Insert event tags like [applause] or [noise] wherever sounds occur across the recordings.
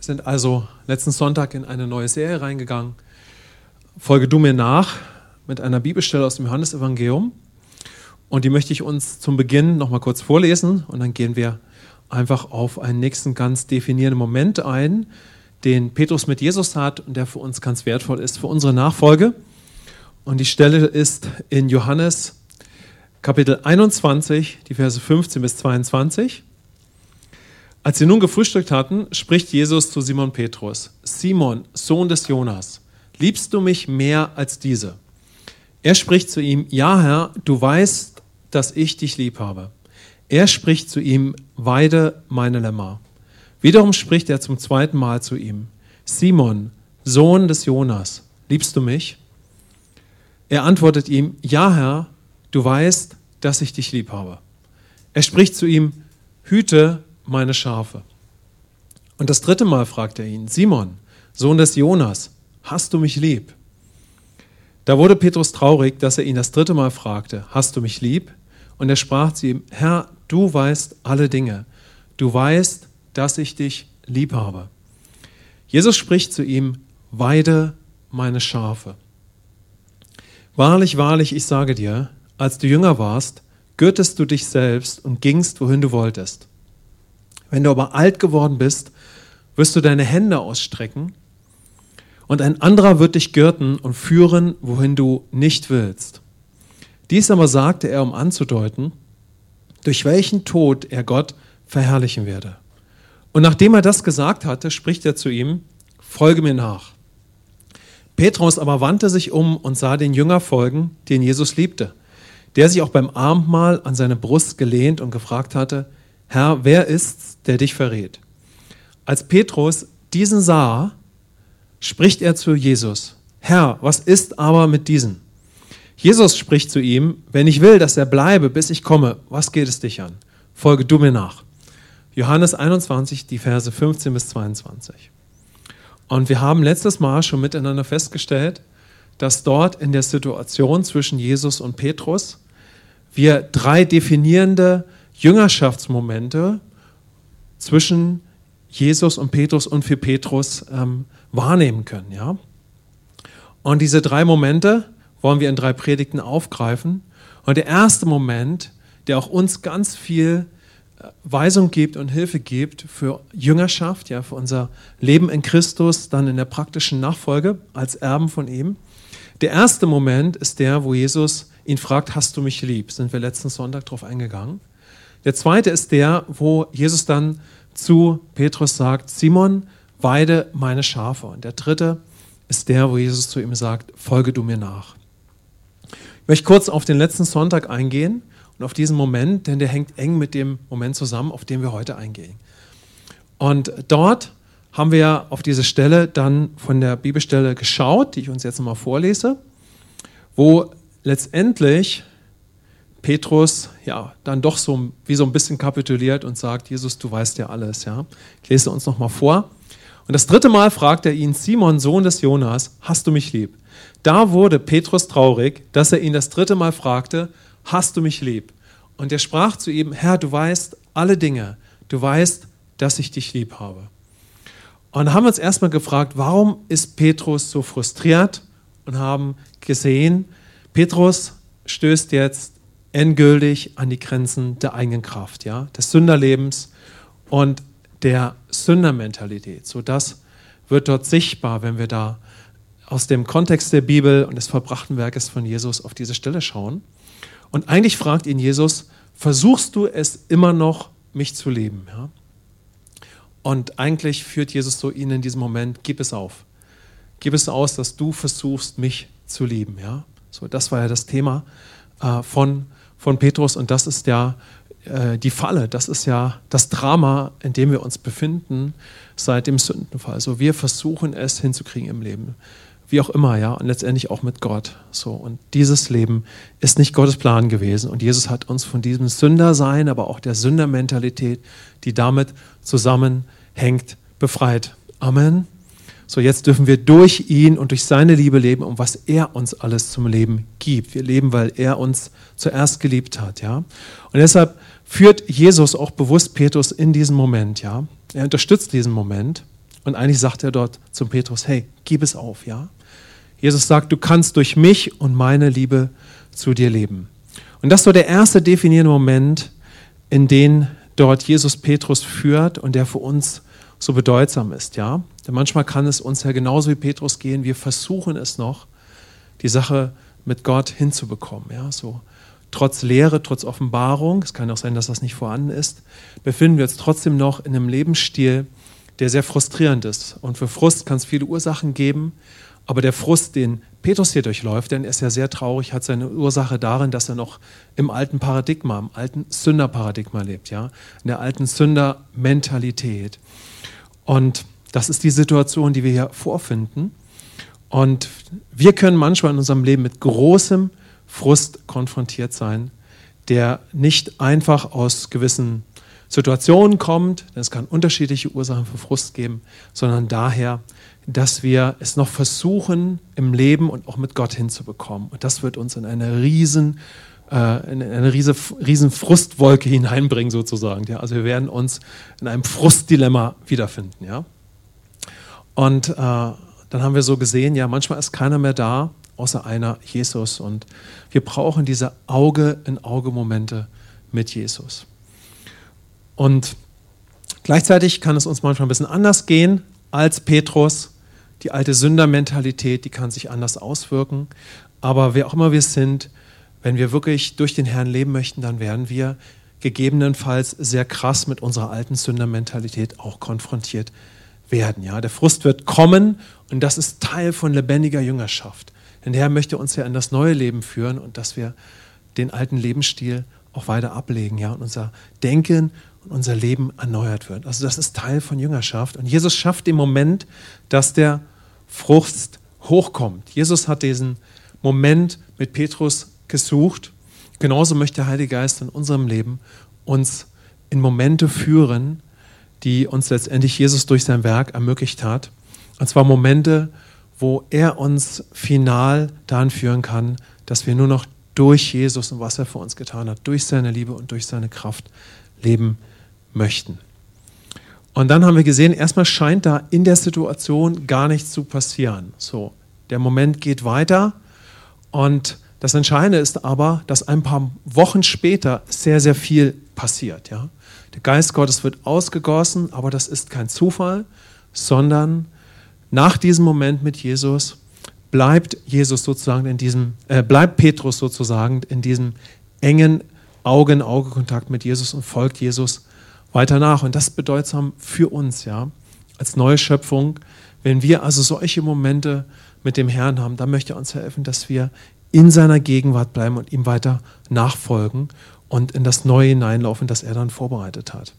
Wir sind also letzten Sonntag in eine neue Serie reingegangen. Folge du mir nach mit einer Bibelstelle aus dem Johannesevangelium. Und die möchte ich uns zum Beginn nochmal kurz vorlesen und dann gehen wir einfach auf einen nächsten ganz definierenden Moment ein, den Petrus mit Jesus hat und der für uns ganz wertvoll ist für unsere Nachfolge. Und die Stelle ist in Johannes Kapitel 21, die Verse 15 bis 22. Als sie nun gefrühstückt hatten, spricht Jesus zu Simon Petrus, Simon, Sohn des Jonas, liebst du mich mehr als diese? Er spricht zu ihm, ja Herr, du weißt, dass ich dich lieb habe. Er spricht zu ihm, weide meine Lämmer. Wiederum spricht er zum zweiten Mal zu ihm, Simon, Sohn des Jonas, liebst du mich? Er antwortet ihm, ja Herr, du weißt, dass ich dich lieb habe. Er spricht zu ihm, hüte meine Schafe. Und das dritte Mal fragt er ihn, Simon, Sohn des Jonas, hast du mich lieb? Da wurde Petrus traurig, dass er ihn das dritte Mal fragte, hast du mich lieb? Und er sprach zu ihm, Herr, du weißt alle Dinge. Du weißt, dass ich dich lieb habe. Jesus spricht zu ihm, weide meine Schafe. Wahrlich, wahrlich, ich sage dir, als du jünger warst, gürtest du dich selbst und gingst, wohin du wolltest. Wenn du aber alt geworden bist, wirst du deine Hände ausstrecken und ein anderer wird dich gürten und führen, wohin du nicht willst. Dies aber sagte er, um anzudeuten, durch welchen Tod er Gott verherrlichen werde. Und nachdem er das gesagt hatte, spricht er zu ihm, folge mir nach. Petrus aber wandte sich um und sah den Jünger folgen, den Jesus liebte, der sich auch beim Abendmahl an seine Brust gelehnt und gefragt hatte, Herr, wer ist's, der dich verrät? Als Petrus diesen sah, spricht er zu Jesus, Herr, was ist aber mit diesen? Jesus spricht zu ihm, wenn ich will, dass er bleibe, bis ich komme, was geht es dich an? Folge du mir nach. Johannes 21, die Verse 15 bis 22. Und wir haben letztes Mal schon miteinander festgestellt, dass dort in der Situation zwischen Jesus und Petrus wir drei definierende Jüngerschaftsmomente zwischen Jesus und Petrus und für Petrus ähm, wahrnehmen können. Ja? Und diese drei Momente wollen wir in drei Predigten aufgreifen. Und der erste Moment, der auch uns ganz viel äh, Weisung gibt und Hilfe gibt für Jüngerschaft, ja, für unser Leben in Christus, dann in der praktischen Nachfolge als Erben von ihm. Der erste Moment ist der, wo Jesus ihn fragt, hast du mich lieb? Sind wir letzten Sonntag darauf eingegangen. Der zweite ist der, wo Jesus dann zu Petrus sagt, Simon, weide meine Schafe. Und der dritte ist der, wo Jesus zu ihm sagt, folge du mir nach. Ich möchte kurz auf den letzten Sonntag eingehen und auf diesen Moment, denn der hängt eng mit dem Moment zusammen, auf den wir heute eingehen. Und dort haben wir auf diese Stelle dann von der Bibelstelle geschaut, die ich uns jetzt nochmal vorlese, wo letztendlich Petrus ja dann doch so wie so ein bisschen kapituliert und sagt, Jesus, du weißt ja alles. Ja? Ich lese uns nochmal vor. Und das dritte Mal fragt er ihn, Simon, Sohn des Jonas, hast du mich lieb? Da wurde Petrus traurig, dass er ihn das dritte Mal fragte, hast du mich lieb? Und er sprach zu ihm, Herr, du weißt alle Dinge, du weißt, dass ich dich lieb habe. Und haben uns erstmal gefragt, warum ist Petrus so frustriert und haben gesehen, Petrus stößt jetzt endgültig an die Grenzen der eigenen Kraft, ja, des Sünderlebens und der Sündermentalität. So das wird dort sichtbar, wenn wir da aus dem Kontext der Bibel und des vollbrachten Werkes von Jesus auf diese Stelle schauen. Und eigentlich fragt ihn Jesus, versuchst du es immer noch, mich zu lieben? Ja? Und eigentlich führt Jesus so ihn in diesem Moment, gib es auf. Gib es aus, dass du versuchst, mich zu lieben. Ja? So, das war ja das Thema äh, von von Petrus und das ist ja äh, die Falle, das ist ja das Drama, in dem wir uns befinden seit dem Sündenfall. Also wir versuchen es hinzukriegen im Leben, wie auch immer, ja, und letztendlich auch mit Gott. So und dieses Leben ist nicht Gottes Plan gewesen und Jesus hat uns von diesem Sündersein, aber auch der Sündermentalität, die damit zusammenhängt, befreit. Amen. So, jetzt dürfen wir durch ihn und durch seine Liebe leben, um was er uns alles zum Leben gibt. Wir leben, weil er uns zuerst geliebt hat, ja. Und deshalb führt Jesus auch bewusst Petrus in diesen Moment, ja. Er unterstützt diesen Moment Und eigentlich sagt er dort zum Petrus, hey, gib es auf, ja? Jesus sagt, du kannst durch mich und meine Liebe zu dir leben. Und das so der erste definierende Moment, in den dort Jesus Petrus führt und der für uns so bedeutsam ist, ja? Denn manchmal kann es uns ja genauso wie Petrus gehen, wir versuchen es noch, die Sache mit Gott hinzubekommen, ja? So trotz Lehre, trotz Offenbarung, es kann auch sein, dass das nicht vorhanden ist, befinden wir uns trotzdem noch in einem Lebensstil, der sehr frustrierend ist. Und für Frust kann es viele Ursachen geben, aber der Frust, den Petrus hier durchläuft, denn er ist ja sehr traurig, hat seine Ursache darin, dass er noch im alten Paradigma, im alten Sünderparadigma lebt, ja, in der alten Sündermentalität. Und das ist die Situation, die wir hier vorfinden. Und wir können manchmal in unserem Leben mit großem Frust konfrontiert sein, der nicht einfach aus gewissen Situationen kommt, denn es kann unterschiedliche Ursachen für Frust geben, sondern daher, dass wir es noch versuchen, im Leben und auch mit Gott hinzubekommen. Und das wird uns in eine riesen, äh, in eine riesen, riesen Frustwolke hineinbringen, sozusagen. Ja? Also wir werden uns in einem Frustdilemma wiederfinden. Ja? Und äh, dann haben wir so gesehen, ja, manchmal ist keiner mehr da, außer einer Jesus. Und wir brauchen diese Auge-in-Auge-Momente mit Jesus. Und gleichzeitig kann es uns manchmal ein bisschen anders gehen als Petrus. Die alte Sündermentalität, die kann sich anders auswirken. Aber wer auch immer wir sind, wenn wir wirklich durch den Herrn leben möchten, dann werden wir gegebenenfalls sehr krass mit unserer alten Sündermentalität auch konfrontiert werden. Ja, der Frust wird kommen und das ist Teil von lebendiger Jüngerschaft. Denn der Herr möchte uns ja in das neue Leben führen und dass wir den alten Lebensstil auch weiter ablegen, ja, und unser Denken und unser Leben erneuert wird. Also das ist Teil von Jüngerschaft. Und Jesus schafft den Moment, dass der Frust hochkommt. Jesus hat diesen Moment mit Petrus gesucht. Genauso möchte der Heilige Geist in unserem Leben uns in Momente führen, die uns letztendlich Jesus durch sein Werk ermöglicht hat. Und zwar Momente, wo er uns final dahin führen kann, dass wir nur noch durch Jesus und was er für uns getan hat, durch seine Liebe und durch seine Kraft leben möchten. Und dann haben wir gesehen, erstmal scheint da in der Situation gar nichts zu passieren. So, der Moment geht weiter und das Entscheidende ist aber, dass ein paar Wochen später sehr, sehr viel passiert. Ja? Der Geist Gottes wird ausgegossen, aber das ist kein Zufall, sondern nach diesem Moment mit Jesus bleibt Jesus sozusagen in diesem, äh, bleibt Petrus sozusagen in diesem engen Auge-in-Auge-Kontakt mit Jesus und folgt Jesus weiter nach. Und das ist bedeutsam für uns, ja, als neue Schöpfung. Wenn wir also solche Momente mit dem Herrn haben, dann möchte er uns helfen, dass wir in seiner Gegenwart bleiben und ihm weiter nachfolgen und in das Neue hineinlaufen, das er dann vorbereitet hat.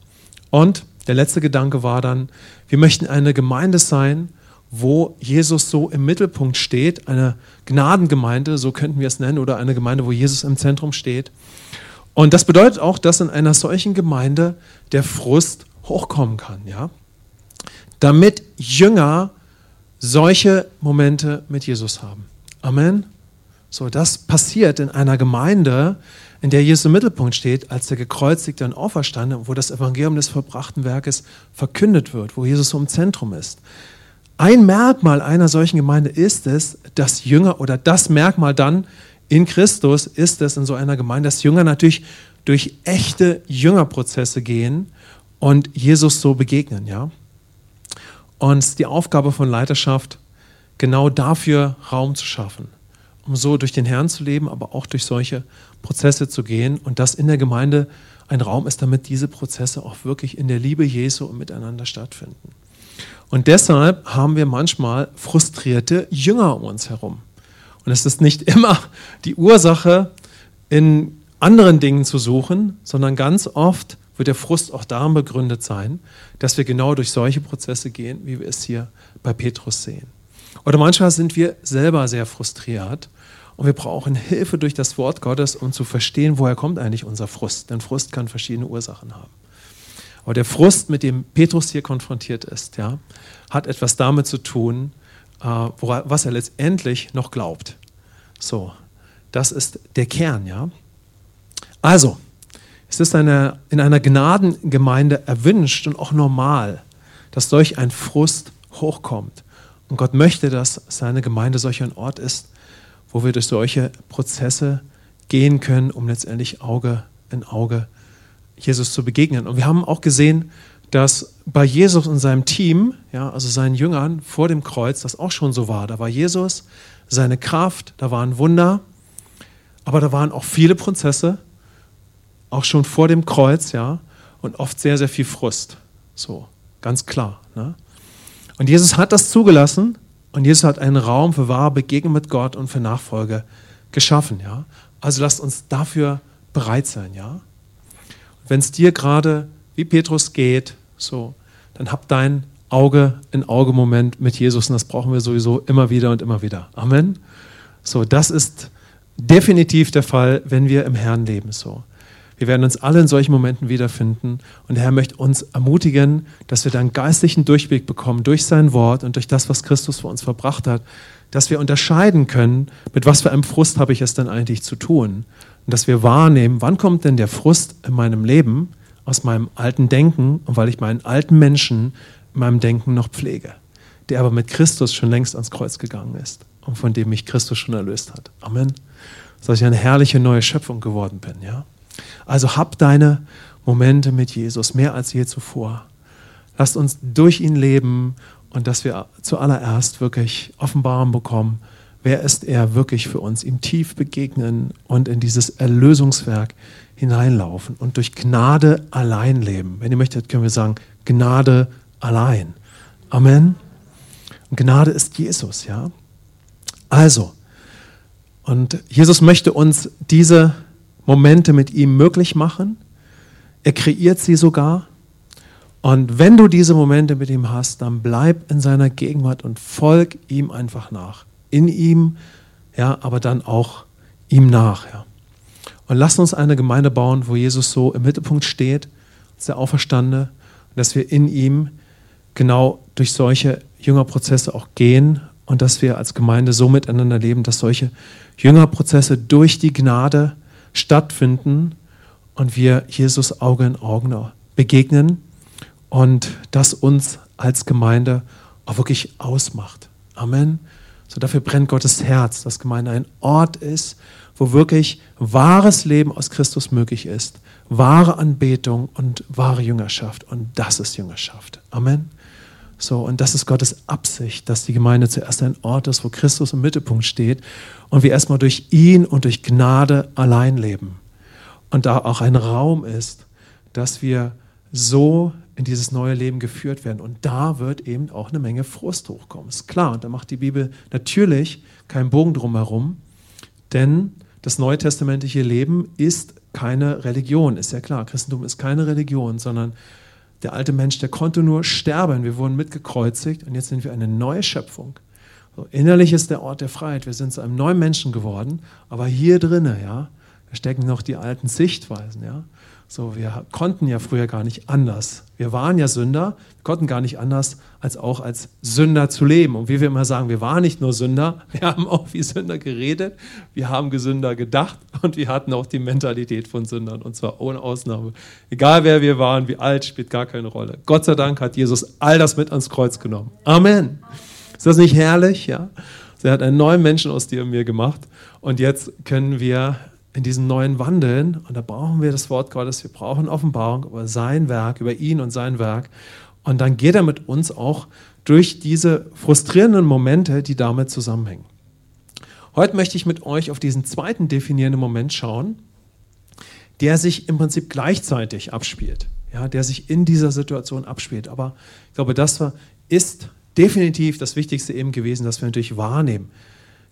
Und der letzte Gedanke war dann, wir möchten eine Gemeinde sein, wo Jesus so im Mittelpunkt steht, eine Gnadengemeinde, so könnten wir es nennen, oder eine Gemeinde, wo Jesus im Zentrum steht. Und das bedeutet auch, dass in einer solchen Gemeinde der Frust hochkommen kann, ja? Damit Jünger solche Momente mit Jesus haben. Amen. So, das passiert in einer Gemeinde, in der Jesus im Mittelpunkt steht, als der gekreuzigte und auferstandene, wo das Evangelium des verbrachten Werkes verkündet wird, wo Jesus so im Zentrum ist. Ein Merkmal einer solchen Gemeinde ist es, dass Jünger oder das Merkmal dann in Christus ist es in so einer Gemeinde, dass Jünger natürlich durch echte Jüngerprozesse gehen und Jesus so begegnen, ja. Und die Aufgabe von Leiterschaft, genau dafür Raum zu schaffen, um so durch den Herrn zu leben, aber auch durch solche Prozesse zu gehen und dass in der Gemeinde ein Raum ist, damit diese Prozesse auch wirklich in der Liebe Jesu und miteinander stattfinden. Und deshalb haben wir manchmal frustrierte Jünger um uns herum. Und es ist nicht [laughs] immer die Ursache, in anderen Dingen zu suchen, sondern ganz oft wird der Frust auch darin begründet sein, dass wir genau durch solche Prozesse gehen, wie wir es hier bei Petrus sehen. Oder manchmal sind wir selber sehr frustriert und wir brauchen Hilfe durch das Wort Gottes, um zu verstehen, woher kommt eigentlich unser Frust. Denn Frust kann verschiedene Ursachen haben. Aber der Frust, mit dem Petrus hier konfrontiert ist, ja, hat etwas damit zu tun, äh, was er letztendlich noch glaubt. So, das ist der Kern, ja. Also, es ist eine, in einer Gnadengemeinde erwünscht und auch normal, dass solch ein Frust hochkommt. Und Gott möchte, dass seine Gemeinde solch ein Ort ist, wo wir durch solche Prozesse gehen können, um letztendlich Auge in Auge Jesus zu begegnen. Und wir haben auch gesehen, dass bei Jesus und seinem Team, ja, also seinen Jüngern vor dem Kreuz, das auch schon so war. Da war Jesus, seine Kraft, da waren Wunder, aber da waren auch viele Prozesse, auch schon vor dem Kreuz, ja, und oft sehr, sehr viel Frust. So, ganz klar. Ne? Und Jesus hat das zugelassen und Jesus hat einen Raum für wahre Begegnung mit Gott und für Nachfolge geschaffen. Ja? Also lasst uns dafür bereit sein. Ja? Wenn es dir gerade wie Petrus geht, so, dann hab dein Auge in Auge Moment mit Jesus und das brauchen wir sowieso immer wieder und immer wieder. Amen. So, das ist definitiv der Fall, wenn wir im Herrn leben. So. Wir werden uns alle in solchen Momenten wiederfinden. Und der Herr möchte uns ermutigen, dass wir da einen geistlichen Durchblick bekommen durch sein Wort und durch das, was Christus für uns verbracht hat, dass wir unterscheiden können, mit was für einem Frust habe ich es denn eigentlich zu tun. Und dass wir wahrnehmen, wann kommt denn der Frust in meinem Leben aus meinem alten Denken und weil ich meinen alten Menschen in meinem Denken noch pflege, der aber mit Christus schon längst ans Kreuz gegangen ist und von dem mich Christus schon erlöst hat. Amen. Dass ich eine herrliche neue Schöpfung geworden bin, ja. Also hab deine Momente mit Jesus mehr als je zuvor. Lasst uns durch ihn leben und dass wir zuallererst wirklich Offenbarung bekommen, wer ist er wirklich für uns, ihm tief begegnen und in dieses Erlösungswerk hineinlaufen und durch Gnade allein leben. Wenn ihr möchtet, können wir sagen, Gnade allein. Amen. Und Gnade ist Jesus, ja. Also, und Jesus möchte uns diese Momente mit ihm möglich machen. Er kreiert sie sogar. Und wenn du diese Momente mit ihm hast, dann bleib in seiner Gegenwart und folg ihm einfach nach. In ihm, ja, aber dann auch ihm nach. Ja. Und lass uns eine Gemeinde bauen, wo Jesus so im Mittelpunkt steht, als der und dass wir in ihm genau durch solche Jüngerprozesse auch gehen und dass wir als Gemeinde so miteinander leben, dass solche Jüngerprozesse durch die Gnade stattfinden und wir Jesus Auge in Auge begegnen und das uns als Gemeinde auch wirklich ausmacht. Amen. So dafür brennt Gottes Herz, dass Gemeinde ein Ort ist, wo wirklich wahres Leben aus Christus möglich ist, wahre Anbetung und wahre Jüngerschaft. Und das ist Jüngerschaft. Amen. So, und das ist Gottes Absicht, dass die Gemeinde zuerst ein Ort ist, wo Christus im Mittelpunkt steht und wir erstmal durch ihn und durch Gnade allein leben. Und da auch ein Raum ist, dass wir so in dieses neue Leben geführt werden. Und da wird eben auch eine Menge Frust hochkommen. Ist klar, und da macht die Bibel natürlich keinen Bogen drumherum, denn das neutestamentliche Leben ist keine Religion, ist ja klar. Christentum ist keine Religion, sondern der alte Mensch, der konnte nur sterben. Wir wurden mitgekreuzigt und jetzt sind wir eine neue Schöpfung. So, innerlich ist der Ort der Freiheit. Wir sind zu einem neuen Menschen geworden, aber hier drinnen, ja, da stecken noch die alten Sichtweisen, ja. So, wir konnten ja früher gar nicht anders. Wir waren ja Sünder, wir konnten gar nicht anders, als auch als Sünder zu leben. Und wie wir immer sagen, wir waren nicht nur Sünder, [laughs] wir haben auch wie Sünder geredet, wir haben Gesünder gedacht und wir hatten auch die Mentalität von Sündern und zwar ohne Ausnahme. Egal wer wir waren, wie alt, spielt gar keine Rolle. Gott sei Dank hat Jesus all das mit ans Kreuz genommen. Amen. Ist das nicht herrlich? Ja. Er hat einen neuen Menschen aus dir und mir gemacht und jetzt können wir in diesem neuen Wandeln, und da brauchen wir das Wort Gottes, wir brauchen Offenbarung über sein Werk, über ihn und sein Werk. Und dann geht er mit uns auch durch diese frustrierenden Momente, die damit zusammenhängen. Heute möchte ich mit euch auf diesen zweiten definierenden Moment schauen, der sich im Prinzip gleichzeitig abspielt, ja, der sich in dieser Situation abspielt. Aber ich glaube, das ist definitiv das Wichtigste eben gewesen, dass wir natürlich wahrnehmen.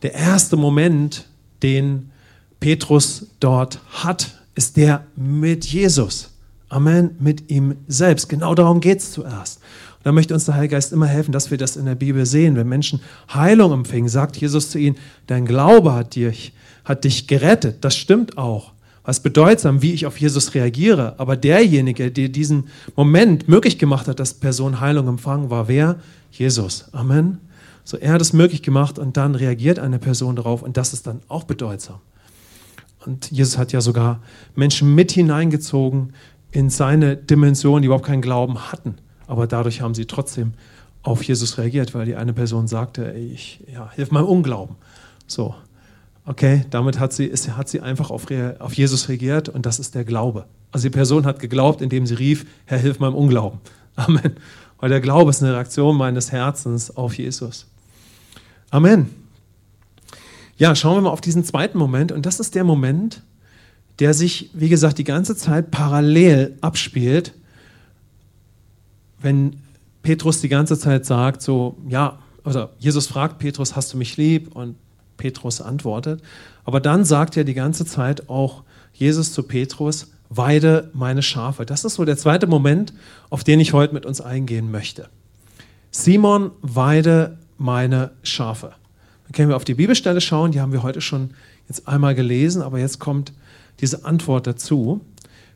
Der erste Moment, den Petrus dort hat, ist der mit Jesus. Amen, mit ihm selbst. Genau darum geht es zuerst. Und da möchte uns der Heilige Geist immer helfen, dass wir das in der Bibel sehen. Wenn Menschen Heilung empfingen, sagt Jesus zu ihnen, dein Glaube hat dich, hat dich gerettet. Das stimmt auch. Was bedeutsam, wie ich auf Jesus reagiere. Aber derjenige, der diesen Moment möglich gemacht hat, dass Person Heilung empfangen, war wer? Jesus. Amen. So, er hat es möglich gemacht und dann reagiert eine Person darauf und das ist dann auch bedeutsam. Und Jesus hat ja sogar Menschen mit hineingezogen in seine Dimension, die überhaupt keinen Glauben hatten. aber dadurch haben sie trotzdem auf Jesus reagiert, weil die eine Person sagte, ey, ich, ja, hilf meinem Unglauben. So, okay, damit hat sie, ist, hat sie einfach auf, auf Jesus reagiert und das ist der Glaube. Also die Person hat geglaubt, indem sie rief, Herr, hilf meinem Unglauben. [laughs] Amen. Weil der Glaube ist eine Reaktion meines Herzens auf Jesus. Amen. Ja, schauen wir mal auf diesen zweiten Moment und das ist der Moment, der sich, wie gesagt, die ganze Zeit parallel abspielt, wenn Petrus die ganze Zeit sagt, so, ja, oder Jesus fragt Petrus, hast du mich lieb? Und Petrus antwortet. Aber dann sagt er die ganze Zeit auch Jesus zu Petrus, weide meine Schafe. Das ist so der zweite Moment, auf den ich heute mit uns eingehen möchte. Simon, weide meine Schafe. Dann können wir auf die Bibelstelle schauen, die haben wir heute schon jetzt einmal gelesen, aber jetzt kommt diese Antwort dazu.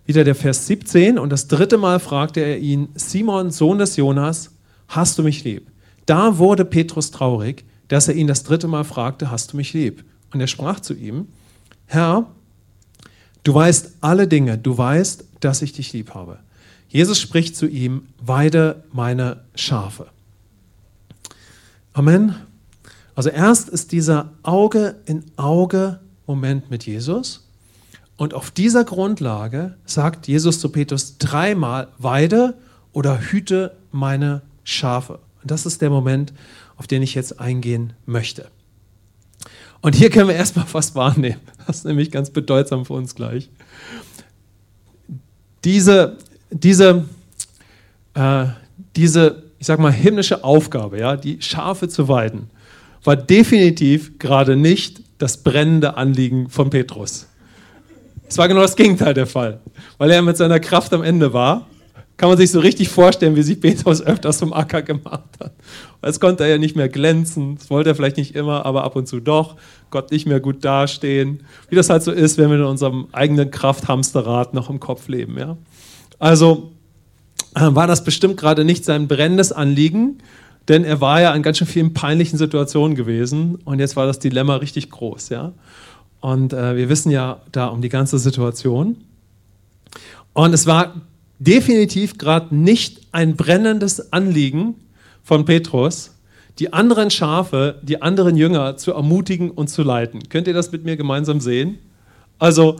Wieder der Vers 17 und das dritte Mal fragte er ihn, Simon, Sohn des Jonas, hast du mich lieb? Da wurde Petrus traurig, dass er ihn das dritte Mal fragte, hast du mich lieb? Und er sprach zu ihm, Herr, du weißt alle Dinge, du weißt, dass ich dich lieb habe. Jesus spricht zu ihm, weide meine Schafe. Amen. Also erst ist dieser Auge in Auge Moment mit Jesus und auf dieser Grundlage sagt Jesus zu Petrus dreimal, weide oder hüte meine Schafe. Und das ist der Moment, auf den ich jetzt eingehen möchte. Und hier können wir erstmal was wahrnehmen. Das ist nämlich ganz bedeutsam für uns gleich. Diese, diese, äh, diese, ich sag mal, himmlische Aufgabe, ja, die Schafe zu weiden, war definitiv gerade nicht das brennende Anliegen von Petrus. Es war genau das Gegenteil der Fall, weil er mit seiner Kraft am Ende war kann man sich so richtig vorstellen, wie sich Petrus öfters vom Acker gemacht hat. Jetzt konnte er ja nicht mehr glänzen, das wollte er vielleicht nicht immer, aber ab und zu doch. Gott nicht mehr gut dastehen. Wie das halt so ist, wenn wir in unserem eigenen Krafthamsterrad noch im Kopf leben. Ja? Also äh, war das bestimmt gerade nicht sein brennendes Anliegen, denn er war ja in ganz schön vielen peinlichen Situationen gewesen und jetzt war das Dilemma richtig groß. Ja? Und äh, wir wissen ja da um die ganze Situation. Und es war definitiv gerade nicht ein brennendes Anliegen von Petrus, die anderen Schafe, die anderen Jünger zu ermutigen und zu leiten. Könnt ihr das mit mir gemeinsam sehen? Also,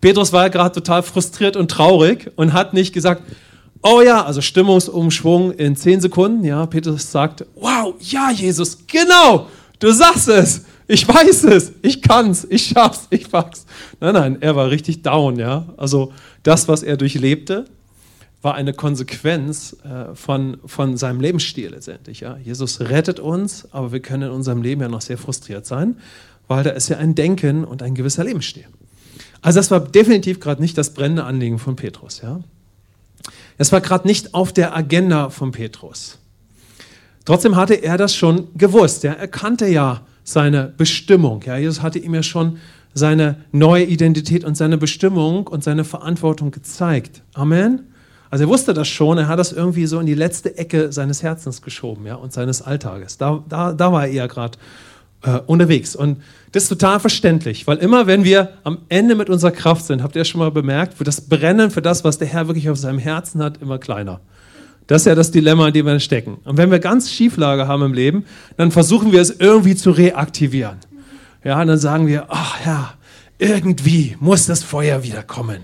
Petrus war ja gerade total frustriert und traurig und hat nicht gesagt, oh ja, also Stimmungsumschwung in zehn Sekunden. Ja, Petrus sagt, wow, ja, Jesus, genau, du sagst es. Ich weiß es, ich kann's, ich schaff's, ich wachs. Nein, nein, er war richtig down, ja. Also das, was er durchlebte, war eine Konsequenz äh, von, von seinem Lebensstil letztendlich. Ja. Jesus rettet uns, aber wir können in unserem Leben ja noch sehr frustriert sein, weil da ist ja ein Denken und ein gewisser Lebensstil. Also das war definitiv gerade nicht das brennende Anliegen von Petrus. Ja. Es war gerade nicht auf der Agenda von Petrus. Trotzdem hatte er das schon gewusst. Ja. Er kannte ja seine Bestimmung. Ja. Jesus hatte ihm ja schon seine neue Identität und seine Bestimmung und seine Verantwortung gezeigt. Amen. Also er wusste das schon, er hat das irgendwie so in die letzte Ecke seines Herzens geschoben ja, und seines Alltages. Da, da, da war er gerade äh, unterwegs. Und das ist total verständlich, weil immer wenn wir am Ende mit unserer Kraft sind, habt ihr schon mal bemerkt, wird das Brennen für das, was der Herr wirklich auf seinem Herzen hat, immer kleiner. Das ist ja das Dilemma, in dem wir stecken. Und wenn wir ganz Schieflage haben im Leben, dann versuchen wir es irgendwie zu reaktivieren. Ja, und dann sagen wir, ach ja, irgendwie muss das Feuer wieder kommen.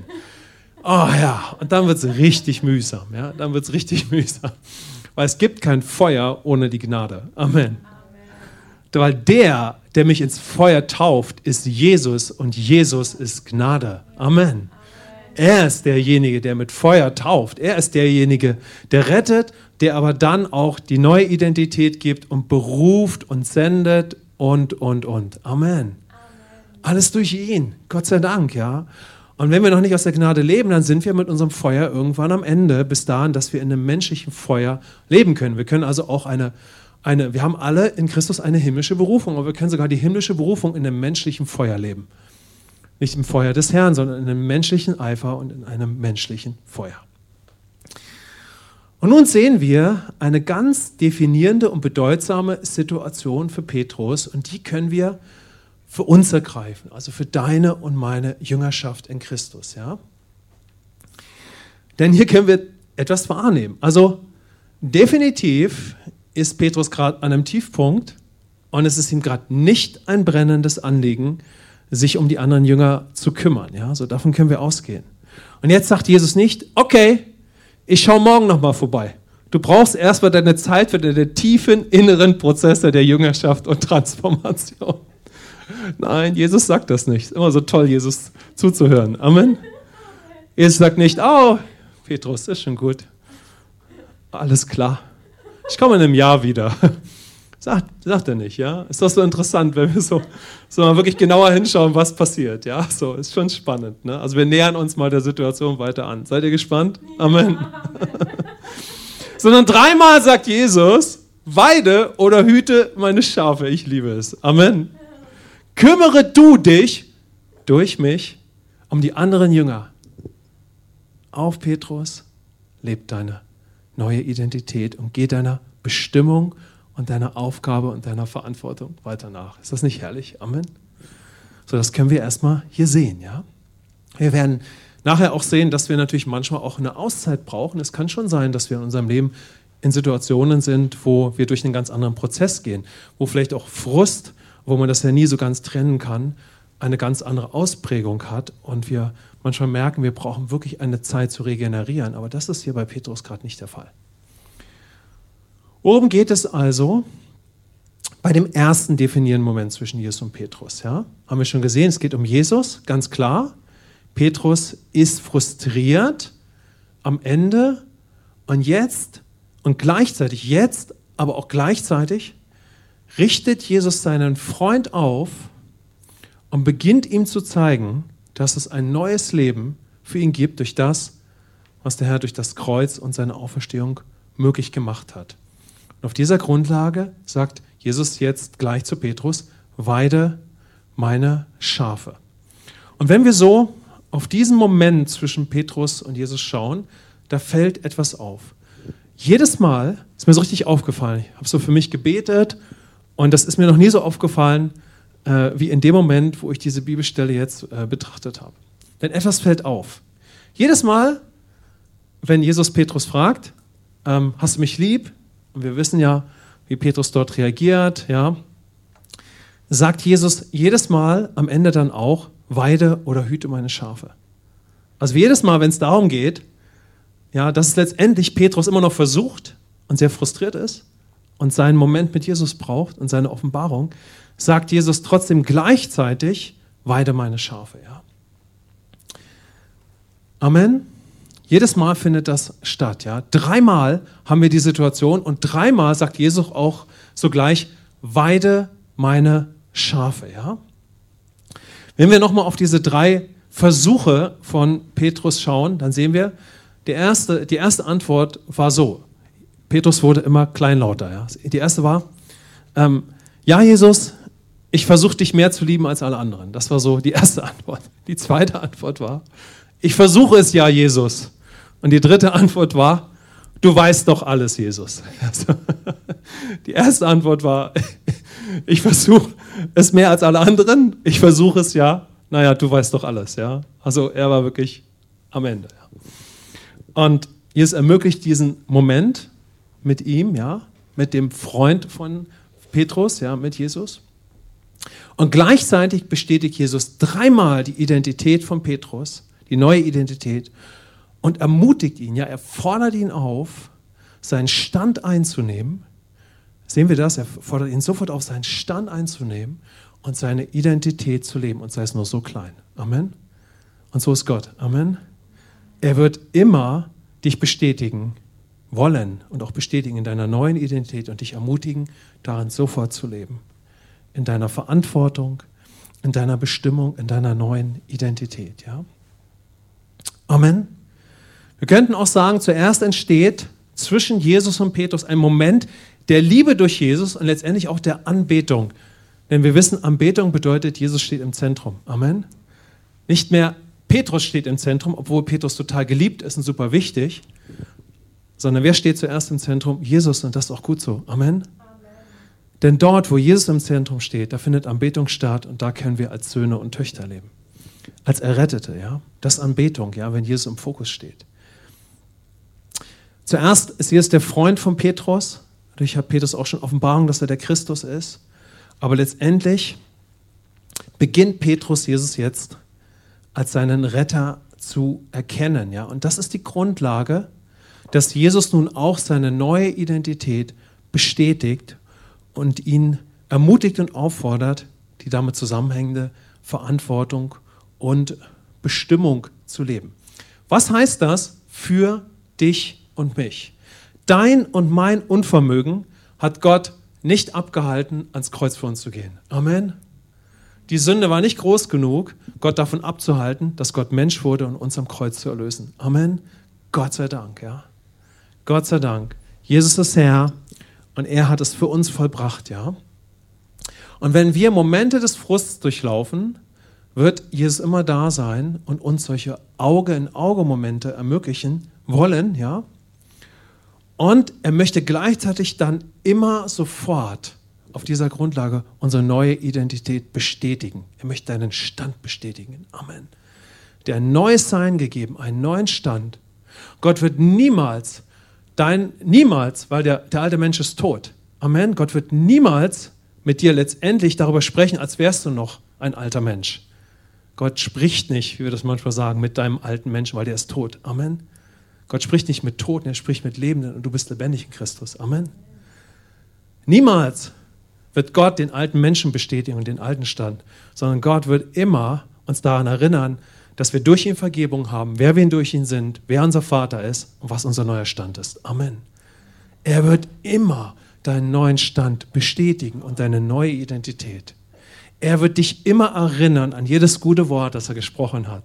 Oh ja, und dann wird es richtig mühsam. Ja? Dann wird es richtig [laughs] mühsam. Weil es gibt kein Feuer ohne die Gnade. Amen. Weil der, der mich ins Feuer tauft, ist Jesus und Jesus ist Gnade. Amen. Er ist derjenige, der mit Feuer tauft. Er ist derjenige, der rettet, der aber dann auch die neue Identität gibt und beruft und sendet und, und, und. Amen. Amen. Alles durch ihn. Gott sei Dank, ja. Und wenn wir noch nicht aus der Gnade leben, dann sind wir mit unserem Feuer irgendwann am Ende, bis dahin, dass wir in einem menschlichen Feuer leben können. Wir können also auch eine, eine, wir haben alle in Christus eine himmlische Berufung, aber wir können sogar die himmlische Berufung in einem menschlichen Feuer leben. Nicht im Feuer des Herrn, sondern in einem menschlichen Eifer und in einem menschlichen Feuer. Und nun sehen wir eine ganz definierende und bedeutsame Situation für Petrus und die können wir für uns ergreifen, also für deine und meine Jüngerschaft in Christus. Ja? Denn hier können wir etwas wahrnehmen. Also definitiv ist Petrus gerade an einem Tiefpunkt und es ist ihm gerade nicht ein brennendes Anliegen, sich um die anderen Jünger zu kümmern. Ja, so davon können wir ausgehen. Und jetzt sagt Jesus nicht, okay, ich schaue morgen nochmal vorbei. Du brauchst erstmal deine Zeit für deine tiefen inneren Prozesse der Jüngerschaft und Transformation. Nein, Jesus sagt das nicht. Ist immer so toll, Jesus zuzuhören. Amen. Jesus sagt nicht, oh, Petrus, ist schon gut. Alles klar. Ich komme in einem Jahr wieder. [laughs] Sagt, sagt er nicht, ja? Ist doch so interessant, wenn wir so, so mal wirklich genauer hinschauen, was passiert, ja? So, ist schon spannend, ne? Also wir nähern uns mal der Situation weiter an. Seid ihr gespannt? Amen. [laughs] Sondern dreimal sagt Jesus, weide oder hüte meine Schafe. Ich liebe es. Amen. Kümmere du dich durch mich um die anderen Jünger. Auf Petrus, lebt deine neue Identität und geh deiner Bestimmung und deiner Aufgabe und deiner Verantwortung weiter nach. Ist das nicht herrlich? Amen. So, das können wir erstmal hier sehen, ja. Wir werden nachher auch sehen, dass wir natürlich manchmal auch eine Auszeit brauchen. Es kann schon sein, dass wir in unserem Leben in Situationen sind, wo wir durch einen ganz anderen Prozess gehen, wo vielleicht auch Frust, wo man das ja nie so ganz trennen kann, eine ganz andere Ausprägung hat und wir manchmal merken, wir brauchen wirklich eine Zeit zu regenerieren. Aber das ist hier bei Petrus gerade nicht der Fall. Worum geht es also bei dem ersten definierenden Moment zwischen Jesus und Petrus? Ja? Haben wir schon gesehen, es geht um Jesus, ganz klar. Petrus ist frustriert am Ende und jetzt und gleichzeitig, jetzt, aber auch gleichzeitig, richtet Jesus seinen Freund auf und beginnt ihm zu zeigen, dass es ein neues Leben für ihn gibt durch das, was der Herr durch das Kreuz und seine Auferstehung möglich gemacht hat. Und auf dieser Grundlage sagt Jesus jetzt gleich zu Petrus, weide meine Schafe. Und wenn wir so auf diesen Moment zwischen Petrus und Jesus schauen, da fällt etwas auf. Jedes Mal ist mir so richtig aufgefallen. Ich habe so für mich gebetet und das ist mir noch nie so aufgefallen äh, wie in dem Moment, wo ich diese Bibelstelle jetzt äh, betrachtet habe. Denn etwas fällt auf. Jedes Mal, wenn Jesus Petrus fragt, ähm, hast du mich lieb? Und wir wissen ja, wie Petrus dort reagiert, ja, sagt Jesus jedes Mal am Ende dann auch, weide oder hüte meine Schafe. Also jedes Mal, wenn es darum geht, ja, dass es letztendlich Petrus immer noch versucht und sehr frustriert ist und seinen Moment mit Jesus braucht und seine Offenbarung, sagt Jesus trotzdem gleichzeitig, weide meine Schafe. Ja. Amen. Jedes Mal findet das statt. Ja? Dreimal haben wir die Situation und dreimal sagt Jesus auch sogleich, weide meine Schafe. Ja? Wenn wir nochmal auf diese drei Versuche von Petrus schauen, dann sehen wir, die erste, die erste Antwort war so. Petrus wurde immer kleinlauter. Ja? Die erste war, ähm, ja Jesus, ich versuche dich mehr zu lieben als alle anderen. Das war so die erste [laughs] Antwort. Die zweite Antwort war, ich versuche es ja, Jesus. Und die dritte Antwort war, du weißt doch alles, Jesus. Also, [laughs] die erste Antwort war, [laughs] ich versuche es mehr als alle anderen. Ich versuche es ja. Naja, du weißt doch alles, ja. Also er war wirklich am Ende. Und Jesus ermöglicht diesen Moment mit ihm, ja, mit dem Freund von Petrus, ja, mit Jesus. Und gleichzeitig bestätigt Jesus dreimal die Identität von Petrus, die neue Identität und ermutigt ihn, ja, er fordert ihn auf, seinen Stand einzunehmen. Sehen wir das? Er fordert ihn sofort auf, seinen Stand einzunehmen und seine Identität zu leben und sei es nur so klein. Amen. Und so ist Gott. Amen. Er wird immer dich bestätigen wollen und auch bestätigen in deiner neuen Identität und dich ermutigen, darin sofort zu leben. In deiner Verantwortung, in deiner Bestimmung, in deiner neuen Identität. Ja? Amen. Wir könnten auch sagen, zuerst entsteht zwischen Jesus und Petrus ein Moment der Liebe durch Jesus und letztendlich auch der Anbetung. Denn wir wissen, Anbetung bedeutet, Jesus steht im Zentrum. Amen. Nicht mehr Petrus steht im Zentrum, obwohl Petrus total geliebt ist und super wichtig, sondern wer steht zuerst im Zentrum? Jesus und das ist auch gut so. Amen. Amen. Denn dort, wo Jesus im Zentrum steht, da findet Anbetung statt und da können wir als Söhne und Töchter leben. Als Errettete, ja. Das ist Anbetung, ja, wenn Jesus im Fokus steht. Zuerst ist Jesus der Freund von Petrus. Dadurch hat Petrus auch schon Offenbarung, dass er der Christus ist. Aber letztendlich beginnt Petrus Jesus jetzt als seinen Retter zu erkennen. Ja? Und das ist die Grundlage, dass Jesus nun auch seine neue Identität bestätigt und ihn ermutigt und auffordert, die damit zusammenhängende Verantwortung und Bestimmung zu leben. Was heißt das für dich und mich? Dein und mein Unvermögen hat Gott nicht abgehalten, ans Kreuz für uns zu gehen. Amen. Die Sünde war nicht groß genug, Gott davon abzuhalten, dass Gott Mensch wurde und uns am Kreuz zu erlösen. Amen. Gott sei Dank, ja. Gott sei Dank. Jesus ist Herr und er hat es für uns vollbracht, ja. Und wenn wir Momente des Frusts durchlaufen, wird Jesus immer da sein und uns solche Auge-in-Auge-Momente ermöglichen wollen, ja. Und er möchte gleichzeitig dann immer sofort auf dieser Grundlage unsere neue Identität bestätigen. Er möchte deinen Stand bestätigen. Amen. Der ein neues Sein gegeben, einen neuen Stand. Gott wird niemals, dein, niemals, weil der, der alte Mensch ist tot. Amen. Gott wird niemals mit dir letztendlich darüber sprechen, als wärst du noch ein alter Mensch. Gott spricht nicht, wie wir das manchmal sagen, mit deinem alten Menschen, weil der ist tot. Amen. Gott spricht nicht mit Toten, er spricht mit Lebenden und du bist lebendig in Christus. Amen. Niemals wird Gott den alten Menschen bestätigen und den alten Stand, sondern Gott wird immer uns daran erinnern, dass wir durch ihn Vergebung haben, wer wir durch ihn sind, wer unser Vater ist und was unser neuer Stand ist. Amen. Er wird immer deinen neuen Stand bestätigen und deine neue Identität. Er wird dich immer erinnern an jedes gute Wort, das er gesprochen hat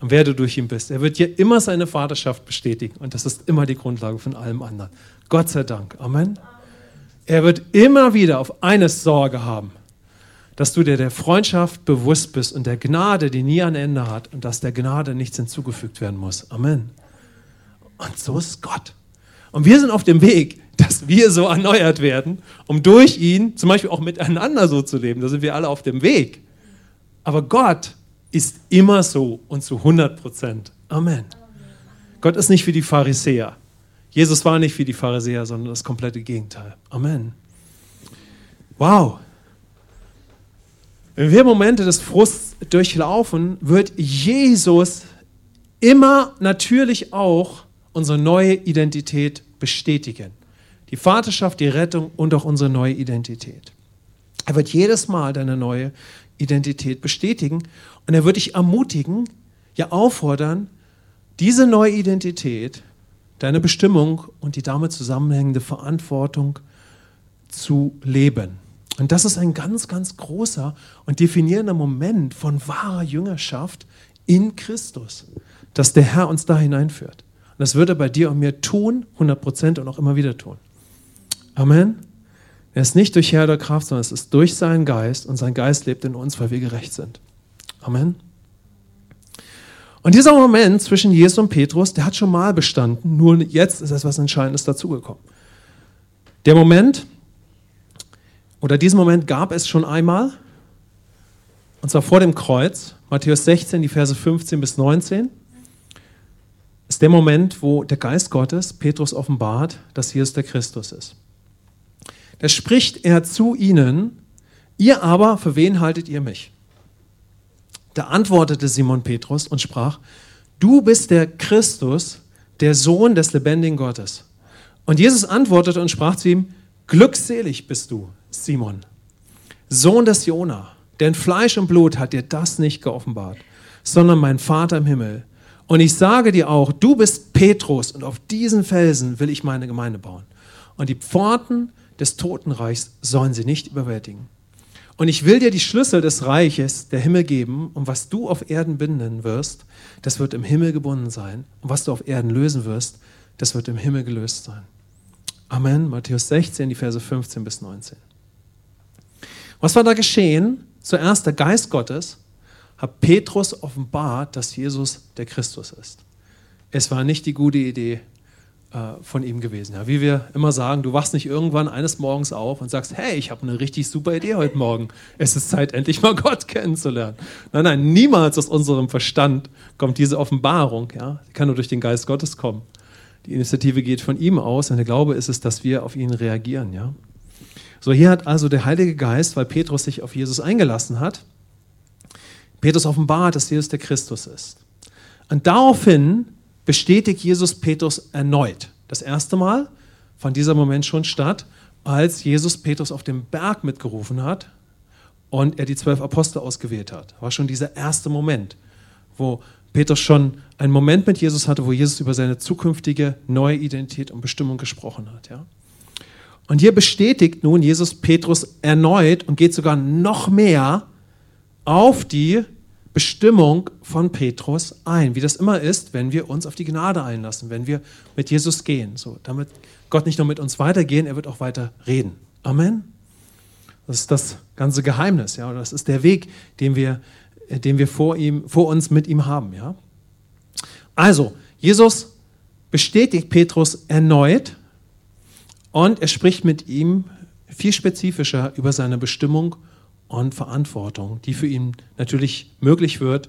und wer du durch ihn bist. Er wird dir immer seine Vaterschaft bestätigen und das ist immer die Grundlage von allem anderen. Gott sei Dank. Amen. Er wird immer wieder auf eines Sorge haben, dass du dir der Freundschaft bewusst bist und der Gnade, die nie ein Ende hat und dass der Gnade nichts hinzugefügt werden muss. Amen. Und so ist Gott. Und wir sind auf dem Weg, dass wir so erneuert werden, um durch ihn zum Beispiel auch miteinander so zu leben. Da sind wir alle auf dem Weg. Aber Gott ist immer so und zu 100 Prozent. Amen. Gott ist nicht wie die Pharisäer. Jesus war nicht wie die Pharisäer, sondern das komplette Gegenteil. Amen. Wow. Wenn wir Momente des Frusts durchlaufen, wird Jesus immer natürlich auch unsere neue Identität bestätigen. Die Vaterschaft, die Rettung und auch unsere neue Identität. Er wird jedes Mal deine neue Identität bestätigen und er wird dich ermutigen, ja auffordern, diese neue Identität deine Bestimmung und die damit zusammenhängende Verantwortung zu leben. Und das ist ein ganz, ganz großer und definierender Moment von wahrer Jüngerschaft in Christus, dass der Herr uns da hineinführt. Und das würde er bei dir und mir tun, 100 Prozent und auch immer wieder tun. Amen. Er ist nicht durch Herr oder Kraft, sondern es ist durch seinen Geist und sein Geist lebt in uns, weil wir gerecht sind. Amen. Und dieser Moment zwischen Jesus und Petrus, der hat schon mal bestanden, nur jetzt ist etwas Entscheidendes dazugekommen. Der Moment, oder diesen Moment gab es schon einmal, und zwar vor dem Kreuz, Matthäus 16, die Verse 15 bis 19, ist der Moment, wo der Geist Gottes Petrus offenbart, dass Jesus der Christus ist. Da spricht er zu ihnen, ihr aber, für wen haltet ihr mich? Da antwortete Simon Petrus und sprach, du bist der Christus, der Sohn des lebendigen Gottes. Und Jesus antwortete und sprach zu ihm, glückselig bist du, Simon, Sohn des Jona, denn Fleisch und Blut hat dir das nicht geoffenbart, sondern mein Vater im Himmel. Und ich sage dir auch, du bist Petrus und auf diesen Felsen will ich meine Gemeinde bauen. Und die Pforten des Totenreichs sollen sie nicht überwältigen. Und ich will dir die Schlüssel des Reiches der Himmel geben, und was du auf Erden binden wirst, das wird im Himmel gebunden sein. Und was du auf Erden lösen wirst, das wird im Himmel gelöst sein. Amen. Matthäus 16, die Verse 15 bis 19. Was war da geschehen? Zuerst der Geist Gottes hat Petrus offenbart, dass Jesus der Christus ist. Es war nicht die gute Idee, äh, von ihm gewesen. Ja, wie wir immer sagen, du wachst nicht irgendwann eines Morgens auf und sagst, hey, ich habe eine richtig super Idee heute Morgen. Es ist Zeit, endlich mal [laughs] Gott kennenzulernen. Nein, nein, niemals aus unserem Verstand kommt diese Offenbarung. Ja? Die kann nur durch den Geist Gottes kommen. Die Initiative geht von ihm aus und der Glaube ist es, dass wir auf ihn reagieren. Ja? So, hier hat also der Heilige Geist, weil Petrus sich auf Jesus eingelassen hat, Petrus offenbart, dass Jesus der Christus ist. Und daraufhin bestätigt Jesus Petrus erneut. Das erste Mal fand dieser Moment schon statt, als Jesus Petrus auf dem Berg mitgerufen hat und er die zwölf Apostel ausgewählt hat. War schon dieser erste Moment, wo Petrus schon einen Moment mit Jesus hatte, wo Jesus über seine zukünftige neue Identität und Bestimmung gesprochen hat. Ja? Und hier bestätigt nun Jesus Petrus erneut und geht sogar noch mehr auf die Bestimmung von Petrus ein, wie das immer ist, wenn wir uns auf die Gnade einlassen, wenn wir mit Jesus gehen. So, damit Gott nicht nur mit uns weitergehen, er wird auch weiter reden. Amen. Das ist das ganze Geheimnis, ja. Das ist der Weg, den wir, den wir vor ihm, vor uns mit ihm haben, ja. Also, Jesus bestätigt Petrus erneut und er spricht mit ihm viel spezifischer über seine Bestimmung und Verantwortung, die für ihn natürlich möglich wird,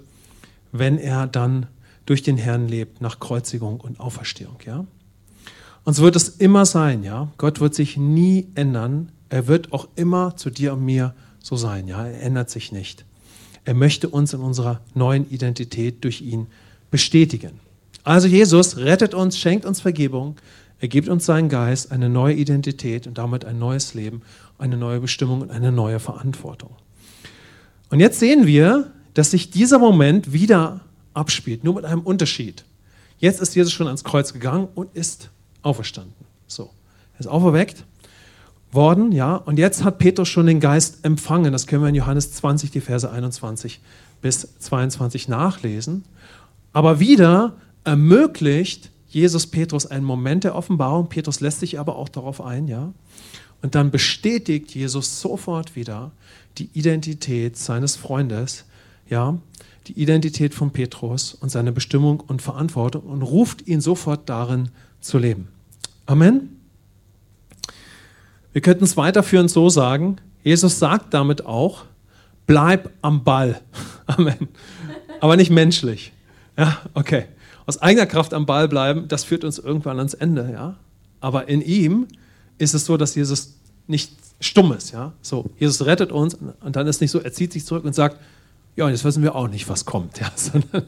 wenn er dann durch den Herrn lebt, nach Kreuzigung und Auferstehung. Ja? Und so wird es immer sein, ja. Gott wird sich nie ändern. Er wird auch immer zu dir und mir so sein, ja. Er ändert sich nicht. Er möchte uns in unserer neuen Identität durch ihn bestätigen. Also Jesus rettet uns, schenkt uns Vergebung, er gibt uns seinen Geist, eine neue Identität und damit ein neues Leben eine neue Bestimmung und eine neue Verantwortung. Und jetzt sehen wir, dass sich dieser Moment wieder abspielt, nur mit einem Unterschied. Jetzt ist Jesus schon ans Kreuz gegangen und ist auferstanden. So, er ist auferweckt worden, ja, und jetzt hat Petrus schon den Geist empfangen. Das können wir in Johannes 20, die Verse 21 bis 22 nachlesen. Aber wieder ermöglicht Jesus Petrus einen Moment der Offenbarung. Petrus lässt sich aber auch darauf ein, ja. Und dann bestätigt Jesus sofort wieder die Identität seines Freundes, ja, die Identität von Petrus und seine Bestimmung und Verantwortung und ruft ihn sofort darin zu leben. Amen. Wir könnten es weiterführend so sagen, Jesus sagt damit auch, bleib am Ball. [laughs] Amen. Aber nicht menschlich. Ja, okay. Aus eigener Kraft am Ball bleiben, das führt uns irgendwann ans Ende, ja. Aber in ihm ist es so, dass Jesus nicht stumm ist. Ja? So, Jesus rettet uns und dann ist nicht so, er zieht sich zurück und sagt, ja, und jetzt wissen wir auch nicht, was kommt. Ja? [laughs]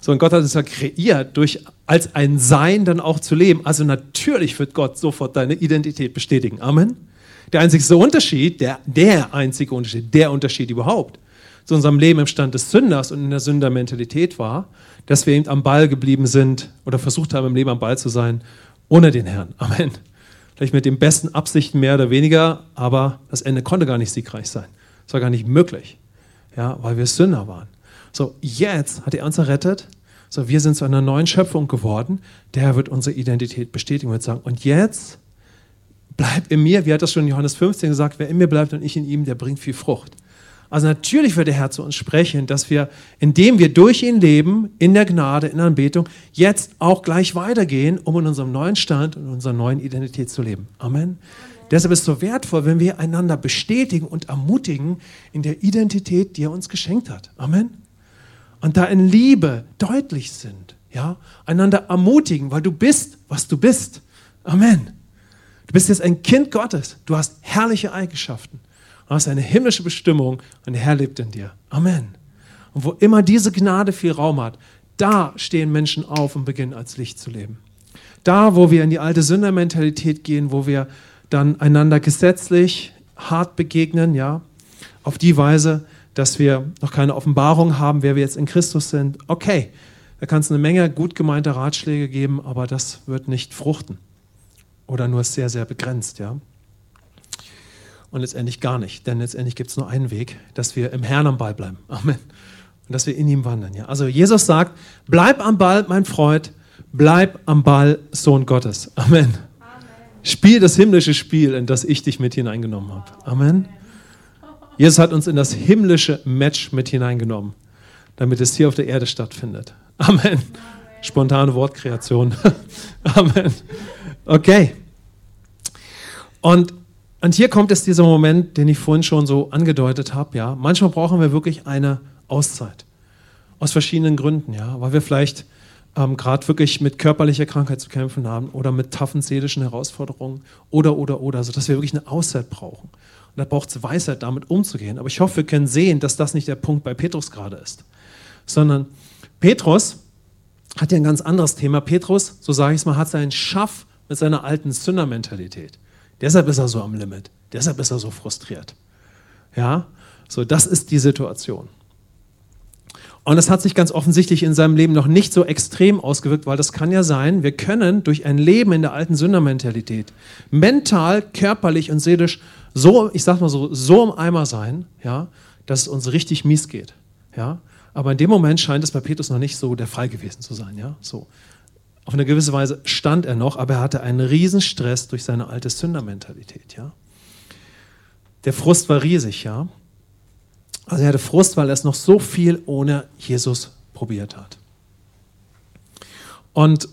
So, und Gott hat es ja kreiert, durch als ein Sein dann auch zu leben. Also natürlich wird Gott sofort deine Identität bestätigen. Amen. Der einzige Unterschied, der, der einzige Unterschied, der Unterschied überhaupt zu unserem Leben im Stand des Sünders und in der Sündermentalität war, dass wir eben am Ball geblieben sind oder versucht haben, im Leben am Ball zu sein, ohne den Herrn. [laughs] Amen vielleicht mit den besten Absichten mehr oder weniger, aber das Ende konnte gar nicht siegreich sein. Es war gar nicht möglich, ja, weil wir Sünder waren. So, jetzt hat er uns errettet. So, wir sind zu einer neuen Schöpfung geworden. Der wird unsere Identität bestätigen und sagen, und jetzt bleib in mir, wie hat das schon Johannes 15 gesagt, wer in mir bleibt und ich in ihm, der bringt viel Frucht. Also natürlich wird der Herr zu uns sprechen, dass wir, indem wir durch ihn leben, in der Gnade, in der Anbetung, jetzt auch gleich weitergehen, um in unserem neuen Stand und unserer neuen Identität zu leben. Amen. Amen. Deshalb ist es so wertvoll, wenn wir einander bestätigen und ermutigen in der Identität, die er uns geschenkt hat. Amen. Und da in Liebe deutlich sind, ja, einander ermutigen, weil du bist, was du bist. Amen. Du bist jetzt ein Kind Gottes. Du hast herrliche Eigenschaften. Du hast eine himmlische Bestimmung und der Herr lebt in dir. Amen. Und wo immer diese Gnade viel Raum hat, da stehen Menschen auf und beginnen als Licht zu leben. Da, wo wir in die alte Sündermentalität gehen, wo wir dann einander gesetzlich hart begegnen, ja, auf die Weise, dass wir noch keine Offenbarung haben, wer wir jetzt in Christus sind. Okay, da kann es eine Menge gut gemeinter Ratschläge geben, aber das wird nicht fruchten oder nur sehr, sehr begrenzt, ja und letztendlich gar nicht. Denn letztendlich gibt es nur einen Weg, dass wir im Herrn am Ball bleiben. Amen. Und dass wir in ihm wandern. Ja. Also Jesus sagt, bleib am Ball, mein Freund, bleib am Ball, Sohn Gottes. Amen. Amen. Spiel das himmlische Spiel, in das ich dich mit hineingenommen habe. Amen. Jesus hat uns in das himmlische Match mit hineingenommen, damit es hier auf der Erde stattfindet. Amen. Spontane Wortkreation. [laughs] Amen. Okay. Und und hier kommt es dieser Moment, den ich vorhin schon so angedeutet habe. Ja, manchmal brauchen wir wirklich eine Auszeit aus verschiedenen Gründen. Ja, weil wir vielleicht ähm, gerade wirklich mit körperlicher Krankheit zu kämpfen haben oder mit taffen seelischen Herausforderungen oder, oder, oder, sodass wir wirklich eine Auszeit brauchen. Und da braucht es Weisheit, damit umzugehen. Aber ich hoffe, wir können sehen, dass das nicht der Punkt bei Petrus gerade ist, sondern Petrus hat ja ein ganz anderes Thema. Petrus, so sage ich es mal, hat seinen Schaff mit seiner alten Sündermentalität. Deshalb ist er so am Limit. Deshalb ist er so frustriert. Ja, so das ist die Situation. Und das hat sich ganz offensichtlich in seinem Leben noch nicht so extrem ausgewirkt, weil das kann ja sein, wir können durch ein Leben in der alten Sündermentalität mental, körperlich und seelisch so, ich sag mal so, so im Eimer sein, ja, dass es uns richtig mies geht. Ja? Aber in dem Moment scheint es bei Petrus noch nicht so der Fall gewesen zu sein. Ja? So. Auf eine gewisse Weise stand er noch, aber er hatte einen Riesenstress durch seine alte Sündermentalität. Ja? Der Frust war riesig, ja. Also er hatte Frust, weil er es noch so viel ohne Jesus probiert hat. Und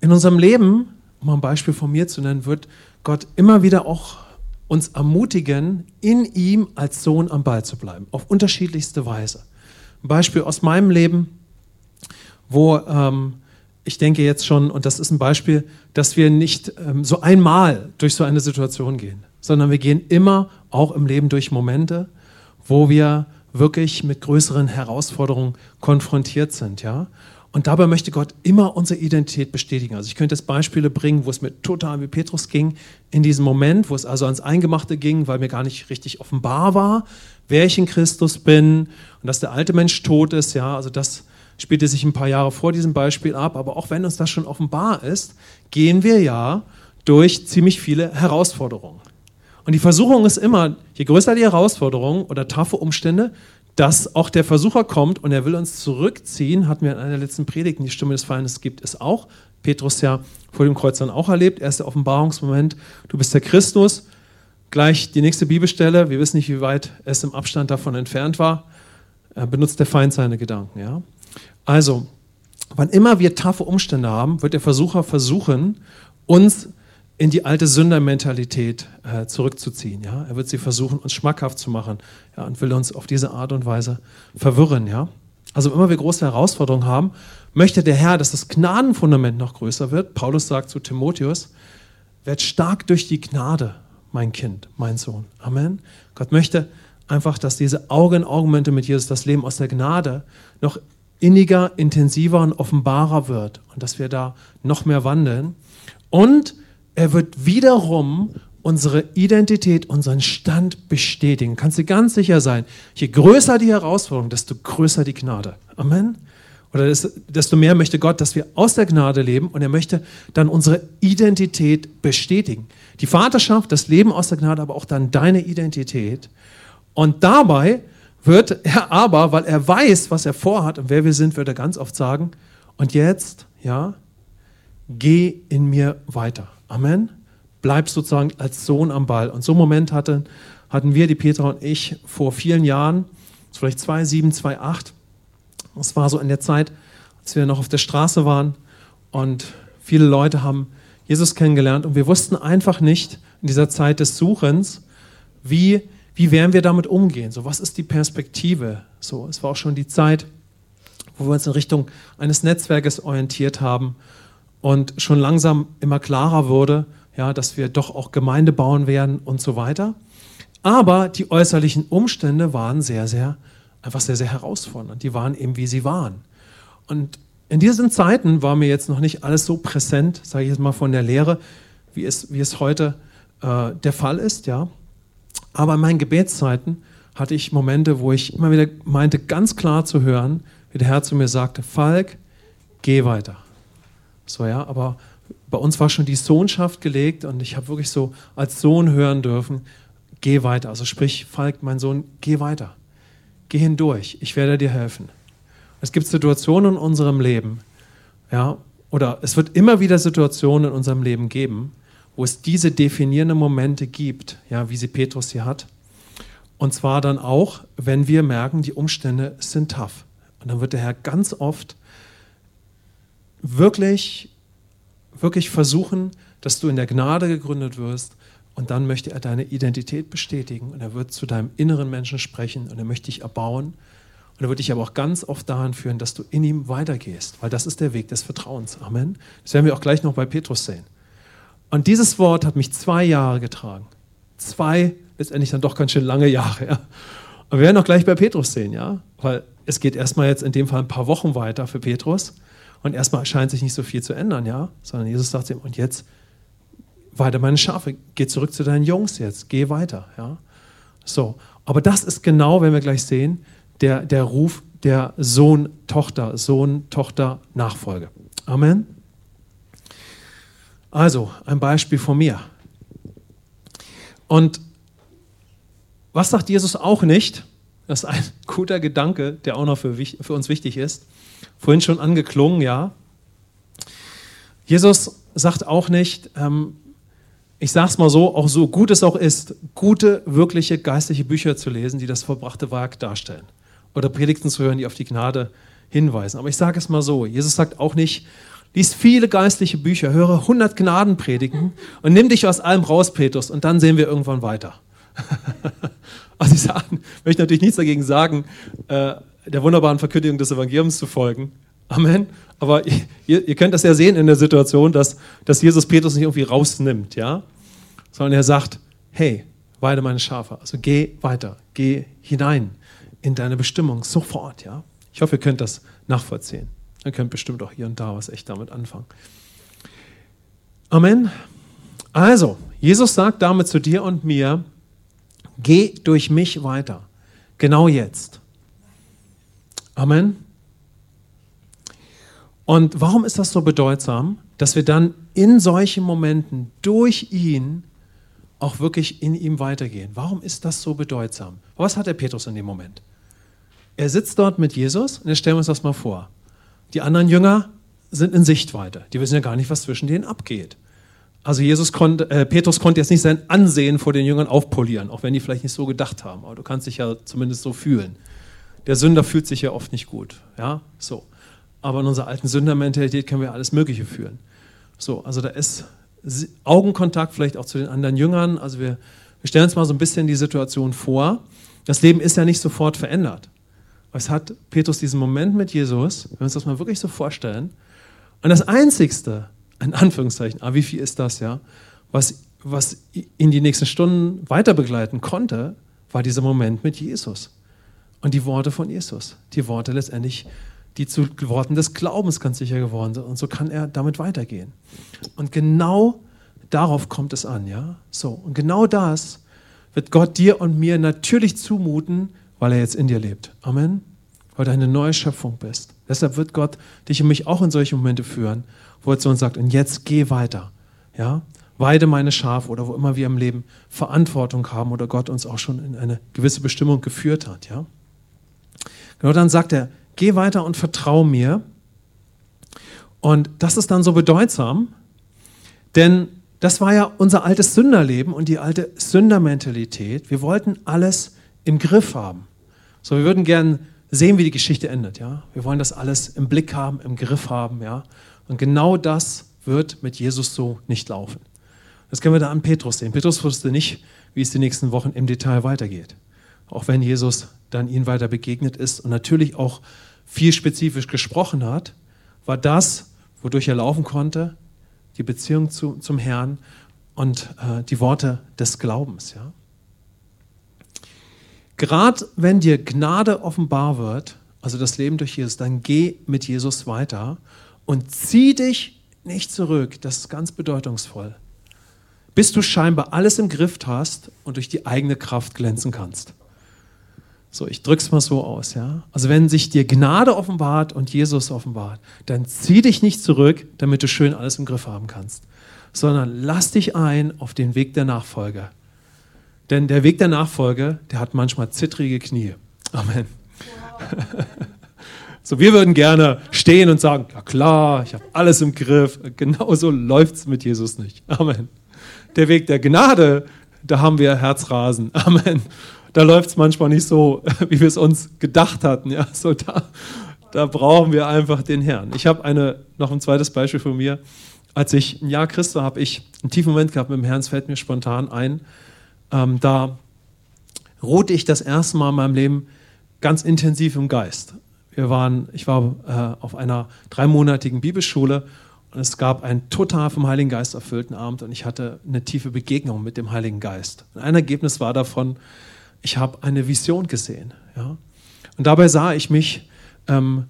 in unserem Leben, um ein Beispiel von mir zu nennen, wird Gott immer wieder auch uns ermutigen, in ihm als Sohn am Ball zu bleiben, auf unterschiedlichste Weise. Ein Beispiel aus meinem Leben, wo ähm, ich denke jetzt schon, und das ist ein Beispiel, dass wir nicht ähm, so einmal durch so eine Situation gehen, sondern wir gehen immer auch im Leben durch Momente, wo wir wirklich mit größeren Herausforderungen konfrontiert sind, ja. Und dabei möchte Gott immer unsere Identität bestätigen. Also ich könnte jetzt Beispiele bringen, wo es mir total wie Petrus ging, in diesem Moment, wo es also ans Eingemachte ging, weil mir gar nicht richtig offenbar war, wer ich in Christus bin und dass der alte Mensch tot ist, ja, also das spielte sich ein paar Jahre vor diesem Beispiel ab, aber auch wenn uns das schon offenbar ist, gehen wir ja durch ziemlich viele Herausforderungen. Und die Versuchung ist immer, je größer die Herausforderung oder taffe Umstände, dass auch der Versucher kommt und er will uns zurückziehen, hatten wir in einer letzten Predigten, die Stimme des Feindes gibt es auch. Petrus ja vor dem Kreuz dann auch erlebt, erster Offenbarungsmoment, du bist der Christus. Gleich die nächste Bibelstelle, wir wissen nicht, wie weit es im Abstand davon entfernt war, benutzt der Feind seine Gedanken. Ja? Also, wann immer wir taffe Umstände haben, wird der Versucher versuchen, uns in die alte Sündermentalität äh, zurückzuziehen. Ja? Er wird sie versuchen, uns schmackhaft zu machen ja, und will uns auf diese Art und Weise verwirren. Ja? Also immer wir große Herausforderungen haben, möchte der Herr, dass das Gnadenfundament noch größer wird. Paulus sagt zu Timotheus, werd stark durch die Gnade, mein Kind, mein Sohn. Amen. Gott möchte einfach, dass diese Augen-in-Augen-Momente mit Jesus, das Leben aus der Gnade, noch inniger, intensiver und offenbarer wird und dass wir da noch mehr wandeln. Und er wird wiederum unsere Identität, unseren Stand bestätigen. Kannst du ganz sicher sein, je größer die Herausforderung, desto größer die Gnade. Amen. Oder desto mehr möchte Gott, dass wir aus der Gnade leben und er möchte dann unsere Identität bestätigen. Die Vaterschaft, das Leben aus der Gnade, aber auch dann deine Identität. Und dabei wird er aber, weil er weiß, was er vorhat und wer wir sind, wird er ganz oft sagen, und jetzt, ja, geh in mir weiter. Amen. Bleib sozusagen als Sohn am Ball. Und so einen Moment hatten, hatten wir, die Petra und ich, vor vielen Jahren, vielleicht 2007, 2008. Das war so in der Zeit, als wir noch auf der Straße waren und viele Leute haben Jesus kennengelernt und wir wussten einfach nicht in dieser Zeit des Suchens, wie, wie werden wir damit umgehen? So, was ist die Perspektive? So, es war auch schon die Zeit, wo wir uns in Richtung eines Netzwerkes orientiert haben und schon langsam immer klarer wurde, ja, dass wir doch auch Gemeinde bauen werden und so weiter. Aber die äußerlichen Umstände waren sehr, sehr, einfach sehr, sehr herausfordernd. Die waren eben, wie sie waren. Und in diesen Zeiten war mir jetzt noch nicht alles so präsent, sage ich jetzt mal von der Lehre, wie es, wie es heute äh, der Fall ist, ja. Aber in meinen Gebetszeiten hatte ich Momente, wo ich immer wieder meinte, ganz klar zu hören, wie der Herr zu mir sagte, Falk, geh weiter. So, ja, aber bei uns war schon die Sohnschaft gelegt und ich habe wirklich so als Sohn hören dürfen, geh weiter. Also sprich, Falk, mein Sohn, geh weiter. Geh hindurch, ich werde dir helfen. Es gibt Situationen in unserem Leben, ja, oder es wird immer wieder Situationen in unserem Leben geben, wo es diese definierenden Momente gibt, ja, wie sie Petrus hier hat. Und zwar dann auch, wenn wir merken, die Umstände sind tough. Und dann wird der Herr ganz oft wirklich, wirklich versuchen, dass du in der Gnade gegründet wirst. Und dann möchte er deine Identität bestätigen und er wird zu deinem inneren Menschen sprechen und er möchte dich erbauen. Und er wird dich aber auch ganz oft daran führen, dass du in ihm weitergehst, weil das ist der Weg des Vertrauens. Amen. Das werden wir auch gleich noch bei Petrus sehen. Und dieses Wort hat mich zwei Jahre getragen. Zwei, letztendlich dann doch ganz schön lange Jahre. Ja. Und wir werden auch gleich bei Petrus sehen, ja, weil es geht erstmal jetzt in dem Fall ein paar Wochen weiter für Petrus. Und erstmal scheint sich nicht so viel zu ändern, ja, sondern Jesus sagt ihm, und jetzt weiter meine Schafe, geh zurück zu deinen Jungs jetzt, geh weiter, ja. So, aber das ist genau, wenn wir gleich sehen, der, der Ruf der Sohn-Tochter, Sohn-Tochter-Nachfolge. Amen. Also, ein Beispiel von mir. Und was sagt Jesus auch nicht? Das ist ein [laughs] guter Gedanke, der auch noch für, für uns wichtig ist. Vorhin schon angeklungen, ja. Jesus sagt auch nicht, ähm, ich sage es mal so, auch so gut es auch ist, gute, wirkliche geistliche Bücher zu lesen, die das verbrachte Werk darstellen. Oder Predigten zu hören, die auf die Gnade hinweisen. Aber ich sage es mal so, Jesus sagt auch nicht, lies viele geistliche Bücher, höre 100 Gnadenpredigen und nimm dich aus allem raus, Petrus, und dann sehen wir irgendwann weiter. [laughs] also ich sag, möchte natürlich nichts dagegen sagen, äh, der wunderbaren Verkündigung des Evangeliums zu folgen. Amen. Aber ihr, ihr, könnt das ja sehen in der Situation, dass, dass Jesus Petrus nicht irgendwie rausnimmt, ja? Sondern er sagt, hey, weide meine Schafe. Also geh weiter, geh hinein in deine Bestimmung, sofort, ja? Ich hoffe, ihr könnt das nachvollziehen. Ihr könnt bestimmt auch hier und da was echt damit anfangen. Amen. Also, Jesus sagt damit zu dir und mir, geh durch mich weiter. Genau jetzt. Amen. Und warum ist das so bedeutsam, dass wir dann in solchen Momenten durch ihn auch wirklich in ihm weitergehen? Warum ist das so bedeutsam? Was hat der Petrus in dem Moment? Er sitzt dort mit Jesus und jetzt stellen wir uns das mal vor. Die anderen Jünger sind in Sichtweite. Die wissen ja gar nicht, was zwischen denen abgeht. Also Jesus konnte, äh, Petrus konnte jetzt nicht sein Ansehen vor den Jüngern aufpolieren, auch wenn die vielleicht nicht so gedacht haben. Aber du kannst dich ja zumindest so fühlen. Der Sünder fühlt sich ja oft nicht gut. Ja, so aber in unserer alten Sündermentalität können wir alles Mögliche führen. So, also da ist Augenkontakt vielleicht auch zu den anderen Jüngern. Also wir, wir stellen uns mal so ein bisschen die Situation vor. Das Leben ist ja nicht sofort verändert. Es hat Petrus diesen Moment mit Jesus, wenn wir uns das mal wirklich so vorstellen. Und das Einzigste, in Anführungszeichen, ah, wie viel ist das, ja, was, was ihn die nächsten Stunden weiter begleiten konnte, war dieser Moment mit Jesus. Und die Worte von Jesus. Die Worte letztendlich die zu Worten des Glaubens ganz sicher geworden sind. Und so kann er damit weitergehen. Und genau darauf kommt es an, ja? So. Und genau das wird Gott dir und mir natürlich zumuten, weil er jetzt in dir lebt. Amen. Weil du eine neue Schöpfung bist. Deshalb wird Gott dich und mich auch in solche Momente führen, wo er zu uns sagt, und jetzt geh weiter. Ja? Weide meine Schafe oder wo immer wir im Leben Verantwortung haben oder Gott uns auch schon in eine gewisse Bestimmung geführt hat. Ja? Genau dann sagt er, geh weiter und vertrau mir. Und das ist dann so bedeutsam, denn das war ja unser altes Sünderleben und die alte Sündermentalität. Wir wollten alles im Griff haben. So, wir würden gern sehen, wie die Geschichte endet, ja. Wir wollen das alles im Blick haben, im Griff haben, ja. Und genau das wird mit Jesus so nicht laufen. Das können wir da an Petrus sehen. Petrus wusste nicht, wie es die nächsten Wochen im Detail weitergeht. Auch wenn Jesus dann ihnen weiter begegnet ist und natürlich auch viel spezifisch gesprochen hat, war das, wodurch er laufen konnte, die Beziehung zu, zum Herrn und äh, die Worte des Glaubens. Ja? Gerade wenn dir Gnade offenbar wird, also das Leben durch Jesus, dann geh mit Jesus weiter und zieh dich nicht zurück. Das ist ganz bedeutungsvoll. Bis du scheinbar alles im Griff hast und durch die eigene Kraft glänzen kannst. So, ich drück's mal so aus, ja. Also wenn sich dir Gnade offenbart und Jesus offenbart, dann zieh dich nicht zurück, damit du schön alles im Griff haben kannst, sondern lass dich ein auf den Weg der Nachfolge. Denn der Weg der Nachfolge, der hat manchmal zittrige Knie. Amen. Wow. So, wir würden gerne stehen und sagen, ja klar, ich habe alles im Griff. Genauso läuft es mit Jesus nicht. Amen. Der Weg der Gnade, da haben wir Herzrasen. Amen da läuft es manchmal nicht so, wie wir es uns gedacht hatten. Ja, so da, da brauchen wir einfach den Herrn. Ich habe eine, noch ein zweites Beispiel von mir. Als ich ein Jahr Christ war, habe ich einen tiefen Moment gehabt mit dem Herrn, es fällt mir spontan ein. Ähm, da ruhte ich das erste Mal in meinem Leben ganz intensiv im Geist. Wir waren, ich war äh, auf einer dreimonatigen Bibelschule und es gab einen total vom Heiligen Geist erfüllten Abend und ich hatte eine tiefe Begegnung mit dem Heiligen Geist. Und ein Ergebnis war davon, ich habe eine Vision gesehen. Ja? Und dabei sah ich mich, ähm,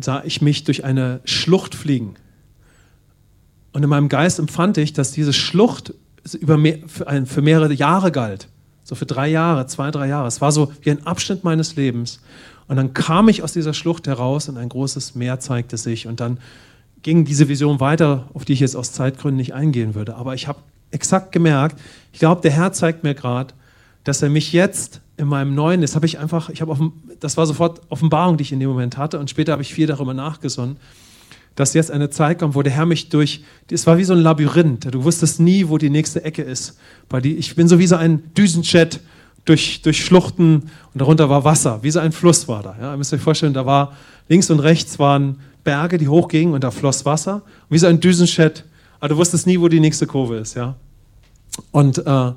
sah ich mich durch eine Schlucht fliegen. Und in meinem Geist empfand ich, dass diese Schlucht über mehr, für, ein, für mehrere Jahre galt. So für drei Jahre, zwei, drei Jahre. Es war so wie ein Abschnitt meines Lebens. Und dann kam ich aus dieser Schlucht heraus und ein großes Meer zeigte sich. Und dann ging diese Vision weiter, auf die ich jetzt aus Zeitgründen nicht eingehen würde. Aber ich habe exakt gemerkt, ich glaube, der Herr zeigt mir gerade, dass er mich jetzt in meinem neuen, das habe ich einfach, ich habe das war sofort Offenbarung, die ich in dem Moment hatte und später habe ich viel darüber nachgesonnen, dass jetzt eine Zeit kommt, wo der Herr mich durch, es war wie so ein Labyrinth, du wusstest nie, wo die nächste Ecke ist. ich bin so wie so ein Düsenjet durch, durch Schluchten und darunter war Wasser, wie so ein Fluss war da. Ja, ihr müsst euch vorstellen, da war links und rechts waren Berge, die hochgingen und da floss Wasser, wie so ein Düsenjet, aber du wusstest nie, wo die nächste Kurve ist. Ja? Und, äh,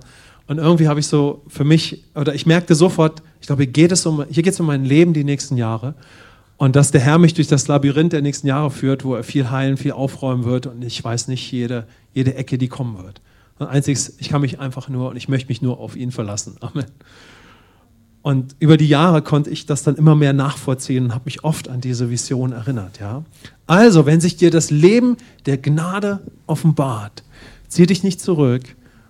und irgendwie habe ich so für mich, oder ich merkte sofort, ich glaube, hier geht es um, hier geht es um mein Leben die nächsten Jahre. Und dass der Herr mich durch das Labyrinth der nächsten Jahre führt, wo er viel heilen, viel aufräumen wird und ich weiß nicht jede, jede Ecke, die kommen wird. Und einziges, ich kann mich einfach nur und ich möchte mich nur auf ihn verlassen. [laughs] Amen. Und über die Jahre konnte ich das dann immer mehr nachvollziehen und habe mich oft an diese Vision erinnert. Ja? Also, wenn sich dir das Leben der Gnade offenbart, zieh dich nicht zurück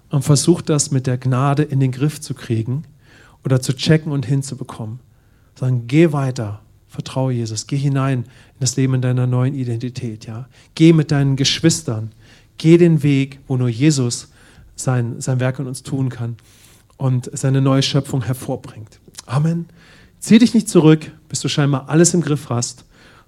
und versuch das mit der Gnade in den Griff zu kriegen oder zu checken und hinzubekommen. Sondern geh weiter, vertraue Jesus, geh hinein in das Leben in deiner neuen Identität. Ja? Geh mit deinen Geschwistern, geh den Weg, wo nur Jesus sein, sein Werk in uns tun kann und seine neue Schöpfung hervorbringt. Amen. Zieh dich nicht zurück, bis du scheinbar alles im Griff hast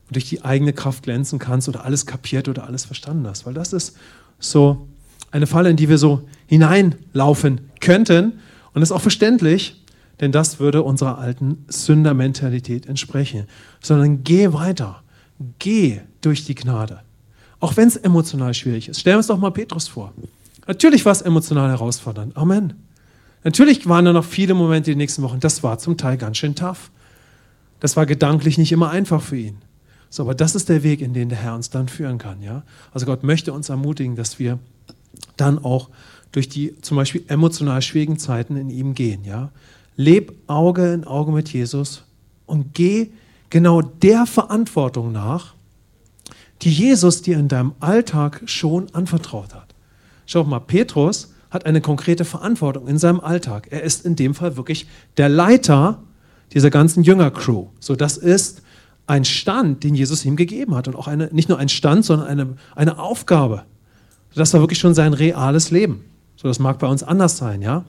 und durch die eigene Kraft glänzen kannst oder alles kapiert oder alles verstanden hast. Weil das ist so eine Falle, in die wir so hineinlaufen könnten. Und das ist auch verständlich, denn das würde unserer alten Sündermentalität entsprechen. Sondern geh weiter. Geh durch die Gnade. Auch wenn es emotional schwierig ist. Stellen wir uns doch mal Petrus vor. Natürlich war es emotional herausfordernd. Amen. Natürlich waren da noch viele Momente in den nächsten Wochen. Das war zum Teil ganz schön tough. Das war gedanklich nicht immer einfach für ihn. So, aber das ist der Weg, in den der Herr uns dann führen kann. Ja? Also Gott möchte uns ermutigen, dass wir dann auch durch die zum Beispiel emotional schwierigen Zeiten in ihm gehen. Ja? Leb Auge in Auge mit Jesus und geh genau der Verantwortung nach, die Jesus dir in deinem Alltag schon anvertraut hat. Schau mal, Petrus hat eine konkrete Verantwortung in seinem Alltag. Er ist in dem Fall wirklich der Leiter dieser ganzen Jüngercrew. So, das ist ein Stand, den Jesus ihm gegeben hat und auch eine, nicht nur ein Stand, sondern eine, eine Aufgabe. Das war wirklich schon sein reales Leben. So, das mag bei uns anders sein, ja.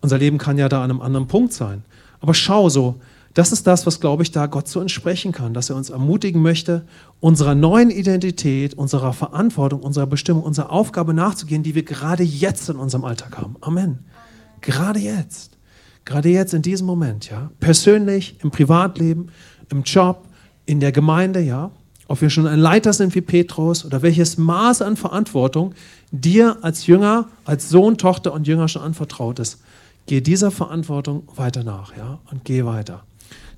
Unser Leben kann ja da an einem anderen Punkt sein. Aber schau so, das ist das, was, glaube ich, da Gott so entsprechen kann, dass er uns ermutigen möchte, unserer neuen Identität, unserer Verantwortung, unserer Bestimmung, unserer Aufgabe nachzugehen, die wir gerade jetzt in unserem Alltag haben. Amen. Gerade jetzt. Gerade jetzt in diesem Moment, ja. Persönlich, im Privatleben, im Job, in der Gemeinde, ja. Ob wir schon ein Leiter sind wie Petrus oder welches Maß an Verantwortung dir als Jünger, als Sohn, Tochter und Jünger schon anvertraut ist. Geh dieser Verantwortung weiter nach, ja, und geh weiter.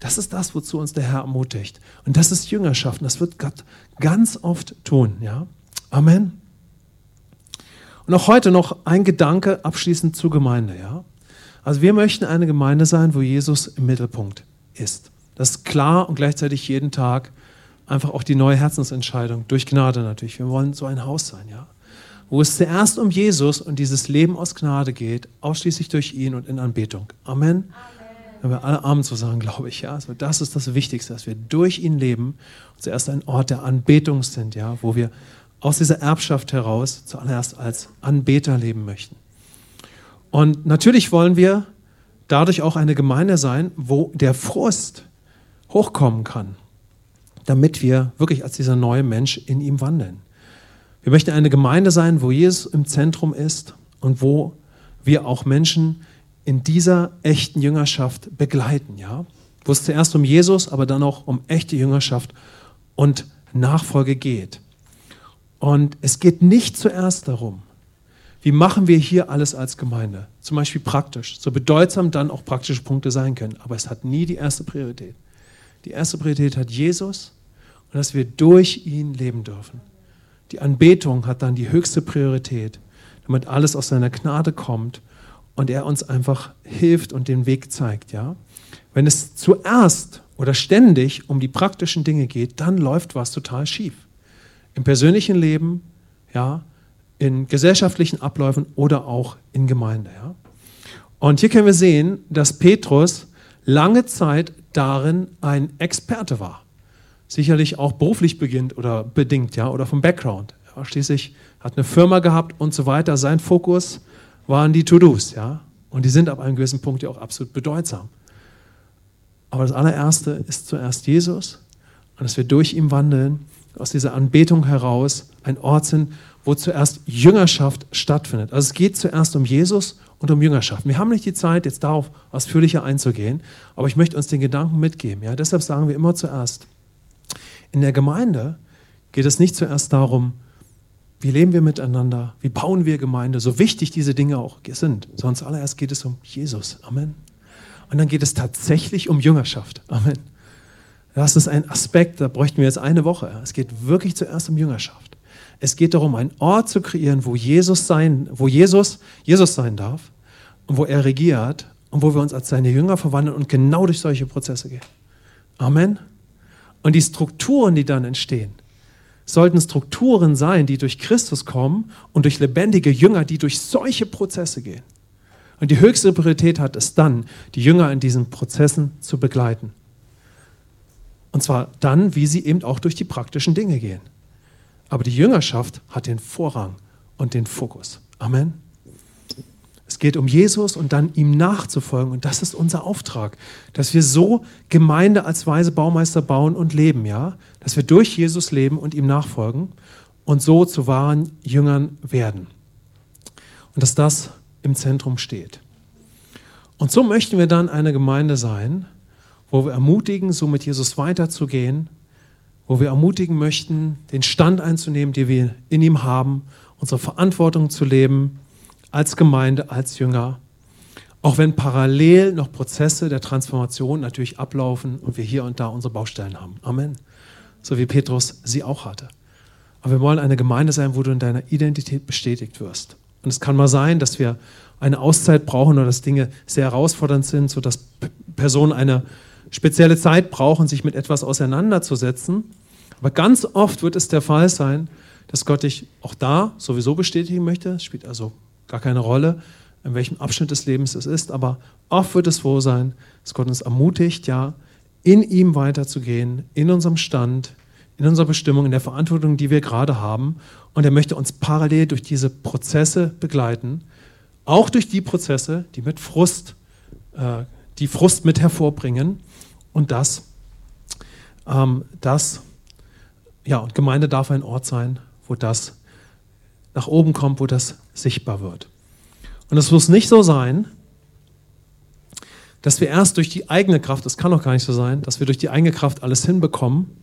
Das ist das, wozu uns der Herr ermutigt. Und das ist Jüngerschaft. Und das wird Gott ganz oft tun. Ja? Amen. Und auch heute noch ein Gedanke abschließend zur Gemeinde. Ja? Also wir möchten eine Gemeinde sein, wo Jesus im Mittelpunkt ist. Das ist klar und gleichzeitig jeden Tag einfach auch die neue Herzensentscheidung, durch Gnade natürlich. Wir wollen so ein Haus sein, ja. Wo es zuerst um Jesus und dieses Leben aus Gnade geht, ausschließlich durch ihn und in Anbetung. Amen. Amen wenn wir alle Amen zu sagen, glaube ich. Ja? Also das ist das Wichtigste, dass wir durch ihn leben und zuerst ein Ort der Anbetung sind, ja? wo wir aus dieser Erbschaft heraus zuallererst als Anbeter leben möchten. Und natürlich wollen wir dadurch auch eine Gemeinde sein, wo der Frust hochkommen kann, damit wir wirklich als dieser neue Mensch in ihm wandeln. Wir möchten eine Gemeinde sein, wo Jesus im Zentrum ist und wo wir auch Menschen in dieser echten Jüngerschaft begleiten, ja? Wo es zuerst um Jesus, aber dann auch um echte Jüngerschaft und Nachfolge geht. Und es geht nicht zuerst darum, wie machen wir hier alles als Gemeinde? Zum Beispiel praktisch, so bedeutsam dann auch praktische Punkte sein können. Aber es hat nie die erste Priorität. Die erste Priorität hat Jesus und dass wir durch ihn leben dürfen. Die Anbetung hat dann die höchste Priorität, damit alles aus seiner Gnade kommt und er uns einfach hilft und den Weg zeigt. Ja? Wenn es zuerst oder ständig um die praktischen Dinge geht, dann läuft was total schief. Im persönlichen Leben, ja, in gesellschaftlichen Abläufen oder auch in Gemeinde. Ja? Und hier können wir sehen, dass Petrus lange Zeit darin ein Experte war. Sicherlich auch beruflich beginnt oder bedingt, ja, oder vom Background. Ja, schließlich hat eine Firma gehabt und so weiter. Sein Fokus waren die To-Dos, ja. Und die sind ab einem gewissen Punkt ja auch absolut bedeutsam. Aber das allererste ist zuerst Jesus und dass wir durch ihn wandeln, aus dieser Anbetung heraus ein Ort sind, wo zuerst Jüngerschaft stattfindet. Also es geht zuerst um Jesus und um Jüngerschaft. Wir haben nicht die Zeit, jetzt darauf ausführlicher einzugehen, aber ich möchte uns den Gedanken mitgeben. Ja? Deshalb sagen wir immer zuerst, in der Gemeinde geht es nicht zuerst darum, wie leben wir miteinander, wie bauen wir Gemeinde, so wichtig diese Dinge auch sind, sondern zuallererst geht es um Jesus. Amen. Und dann geht es tatsächlich um Jüngerschaft. Amen. Das ist ein Aspekt, da bräuchten wir jetzt eine Woche. Es geht wirklich zuerst um Jüngerschaft. Es geht darum, einen Ort zu kreieren, wo Jesus sein, wo Jesus Jesus sein darf und wo er regiert und wo wir uns als seine Jünger verwandeln und genau durch solche Prozesse gehen. Amen. Und die Strukturen, die dann entstehen, sollten Strukturen sein, die durch Christus kommen und durch lebendige Jünger, die durch solche Prozesse gehen. Und die höchste Priorität hat es dann, die Jünger in diesen Prozessen zu begleiten. Und zwar dann, wie sie eben auch durch die praktischen Dinge gehen. Aber die Jüngerschaft hat den Vorrang und den Fokus. Amen. Es geht um Jesus und dann ihm nachzufolgen. Und das ist unser Auftrag, dass wir so Gemeinde als weise Baumeister bauen und leben, ja? Dass wir durch Jesus leben und ihm nachfolgen und so zu wahren Jüngern werden. Und dass das im Zentrum steht. Und so möchten wir dann eine Gemeinde sein, wo wir ermutigen, so mit Jesus weiterzugehen wo wir ermutigen möchten, den Stand einzunehmen, den wir in ihm haben, unsere Verantwortung zu leben als Gemeinde, als Jünger. Auch wenn parallel noch Prozesse der Transformation natürlich ablaufen und wir hier und da unsere Baustellen haben. Amen. So wie Petrus sie auch hatte. Aber wir wollen eine Gemeinde sein, wo du in deiner Identität bestätigt wirst. Und es kann mal sein, dass wir eine Auszeit brauchen oder dass Dinge sehr herausfordernd sind, sodass Personen eine spezielle Zeit brauchen, sich mit etwas auseinanderzusetzen. Aber ganz oft wird es der Fall sein, dass Gott dich auch da sowieso bestätigen möchte. Es spielt also gar keine Rolle, in welchem Abschnitt des Lebens es ist. Aber oft wird es wohl sein, dass Gott uns ermutigt, ja, in ihm weiterzugehen, in unserem Stand, in unserer Bestimmung, in der Verantwortung, die wir gerade haben. Und er möchte uns parallel durch diese Prozesse begleiten, auch durch die Prozesse, die mit Frust, äh, die Frust mit hervorbringen. Und das, ähm, das, ja, und Gemeinde darf ein Ort sein, wo das nach oben kommt, wo das sichtbar wird. Und es muss nicht so sein, dass wir erst durch die eigene Kraft, das kann doch gar nicht so sein, dass wir durch die eigene Kraft alles hinbekommen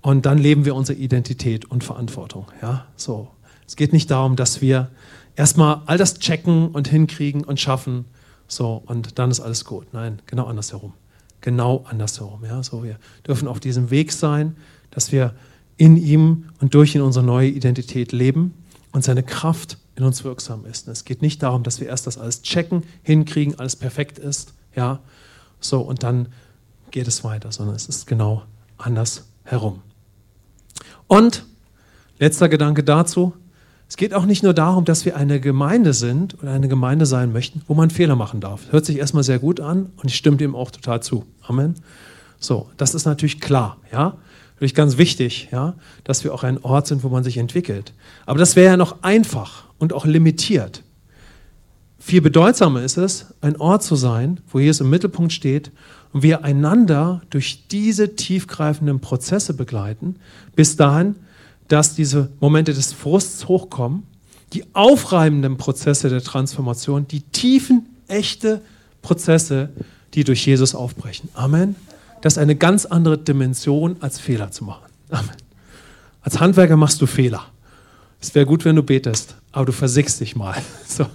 und dann leben wir unsere Identität und Verantwortung. Ja, so. Es geht nicht darum, dass wir erstmal all das checken und hinkriegen und schaffen, so und dann ist alles gut. Nein, genau andersherum genau andersherum. Ja? So, wir dürfen auf diesem Weg sein, dass wir in ihm und durch ihn unsere neue Identität leben und seine Kraft in uns wirksam ist. Und es geht nicht darum, dass wir erst das alles checken, hinkriegen, alles perfekt ist, ja, so und dann geht es weiter, sondern es ist genau andersherum. Und letzter Gedanke dazu, es geht auch nicht nur darum, dass wir eine Gemeinde sind oder eine Gemeinde sein möchten, wo man Fehler machen darf. Hört sich erstmal sehr gut an und ich stimme dem auch total zu. Amen. So, das ist natürlich klar, ja. Natürlich ganz wichtig, ja, dass wir auch ein Ort sind, wo man sich entwickelt. Aber das wäre ja noch einfach und auch limitiert. Viel bedeutsamer ist es, ein Ort zu sein, wo Jesus im Mittelpunkt steht und wir einander durch diese tiefgreifenden Prozesse begleiten, bis dahin, dass diese Momente des Frusts hochkommen, die aufreibenden Prozesse der Transformation, die tiefen, echte Prozesse, die durch Jesus aufbrechen. Amen. Das ist eine ganz andere Dimension, als Fehler zu machen. Amen. Als Handwerker machst du Fehler. Es wäre gut, wenn du betest. Aber du versickst dich mal. [laughs] So.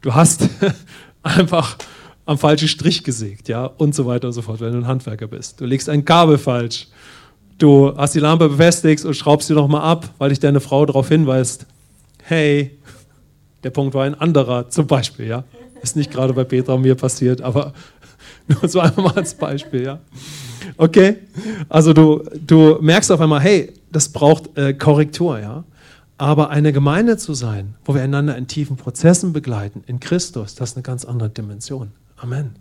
Du hast [laughs] einfach am falschen Strich gesägt, ja, und so weiter und so fort, wenn du ein Handwerker bist. Du legst ein Kabel falsch. Du hast die Lampe befestigt und schraubst sie nochmal ab, weil dich deine Frau darauf hinweist, hey, der Punkt war ein anderer, zum Beispiel, ja. Ist nicht gerade bei Petra und mir passiert, aber [laughs] nur so einmal mal als Beispiel, ja. Okay? Also du, du merkst auf einmal, hey, das braucht äh, Korrektur, ja. Aber eine Gemeinde zu sein, wo wir einander in tiefen Prozessen begleiten, in Christus, das ist eine ganz andere Dimension. Amen.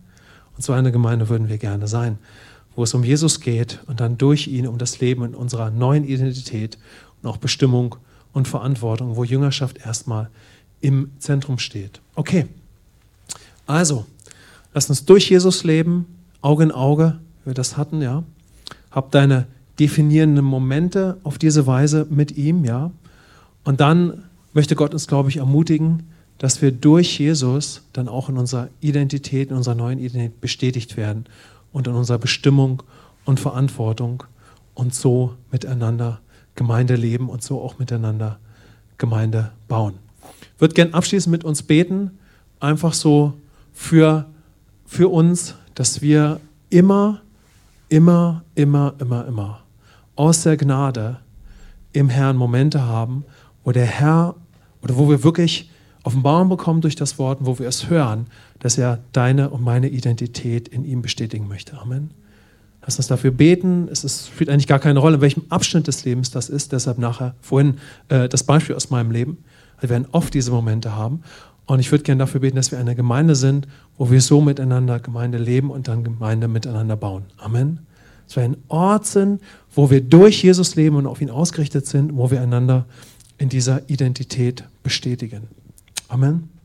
Und so eine Gemeinde würden wir gerne sein, wo es um Jesus geht und dann durch ihn um das Leben in unserer neuen Identität und auch Bestimmung und Verantwortung, wo Jüngerschaft erstmal im Zentrum steht. Okay, also, lass uns durch Jesus leben, Auge in Auge, wie wir das hatten, ja. Hab deine definierenden Momente auf diese Weise mit ihm, ja. Und dann möchte Gott uns, glaube ich, ermutigen, dass wir durch Jesus dann auch in unserer Identität, in unserer neuen Identität bestätigt werden und in unserer Bestimmung und Verantwortung und so miteinander Gemeinde leben und so auch miteinander Gemeinde bauen. Ich würde gerne abschließend mit uns beten, einfach so für, für uns, dass wir immer, immer, immer, immer, immer aus der Gnade im Herrn Momente haben, wo der Herr oder wo wir wirklich Offenbarung bekommen durch das Wort, wo wir es hören, dass er deine und meine Identität in ihm bestätigen möchte. Amen. Lass uns dafür beten. Es ist, spielt eigentlich gar keine Rolle, in welchem Abschnitt des Lebens das ist. Deshalb nachher vorhin äh, das Beispiel aus meinem Leben. Wir werden oft diese Momente haben. Und ich würde gerne dafür beten, dass wir eine Gemeinde sind, wo wir so miteinander Gemeinde leben und dann Gemeinde miteinander bauen. Amen. Dass wir ein Ort sind, wo wir durch Jesus leben und auf ihn ausgerichtet sind, wo wir einander in dieser Identität bestätigen. Amen.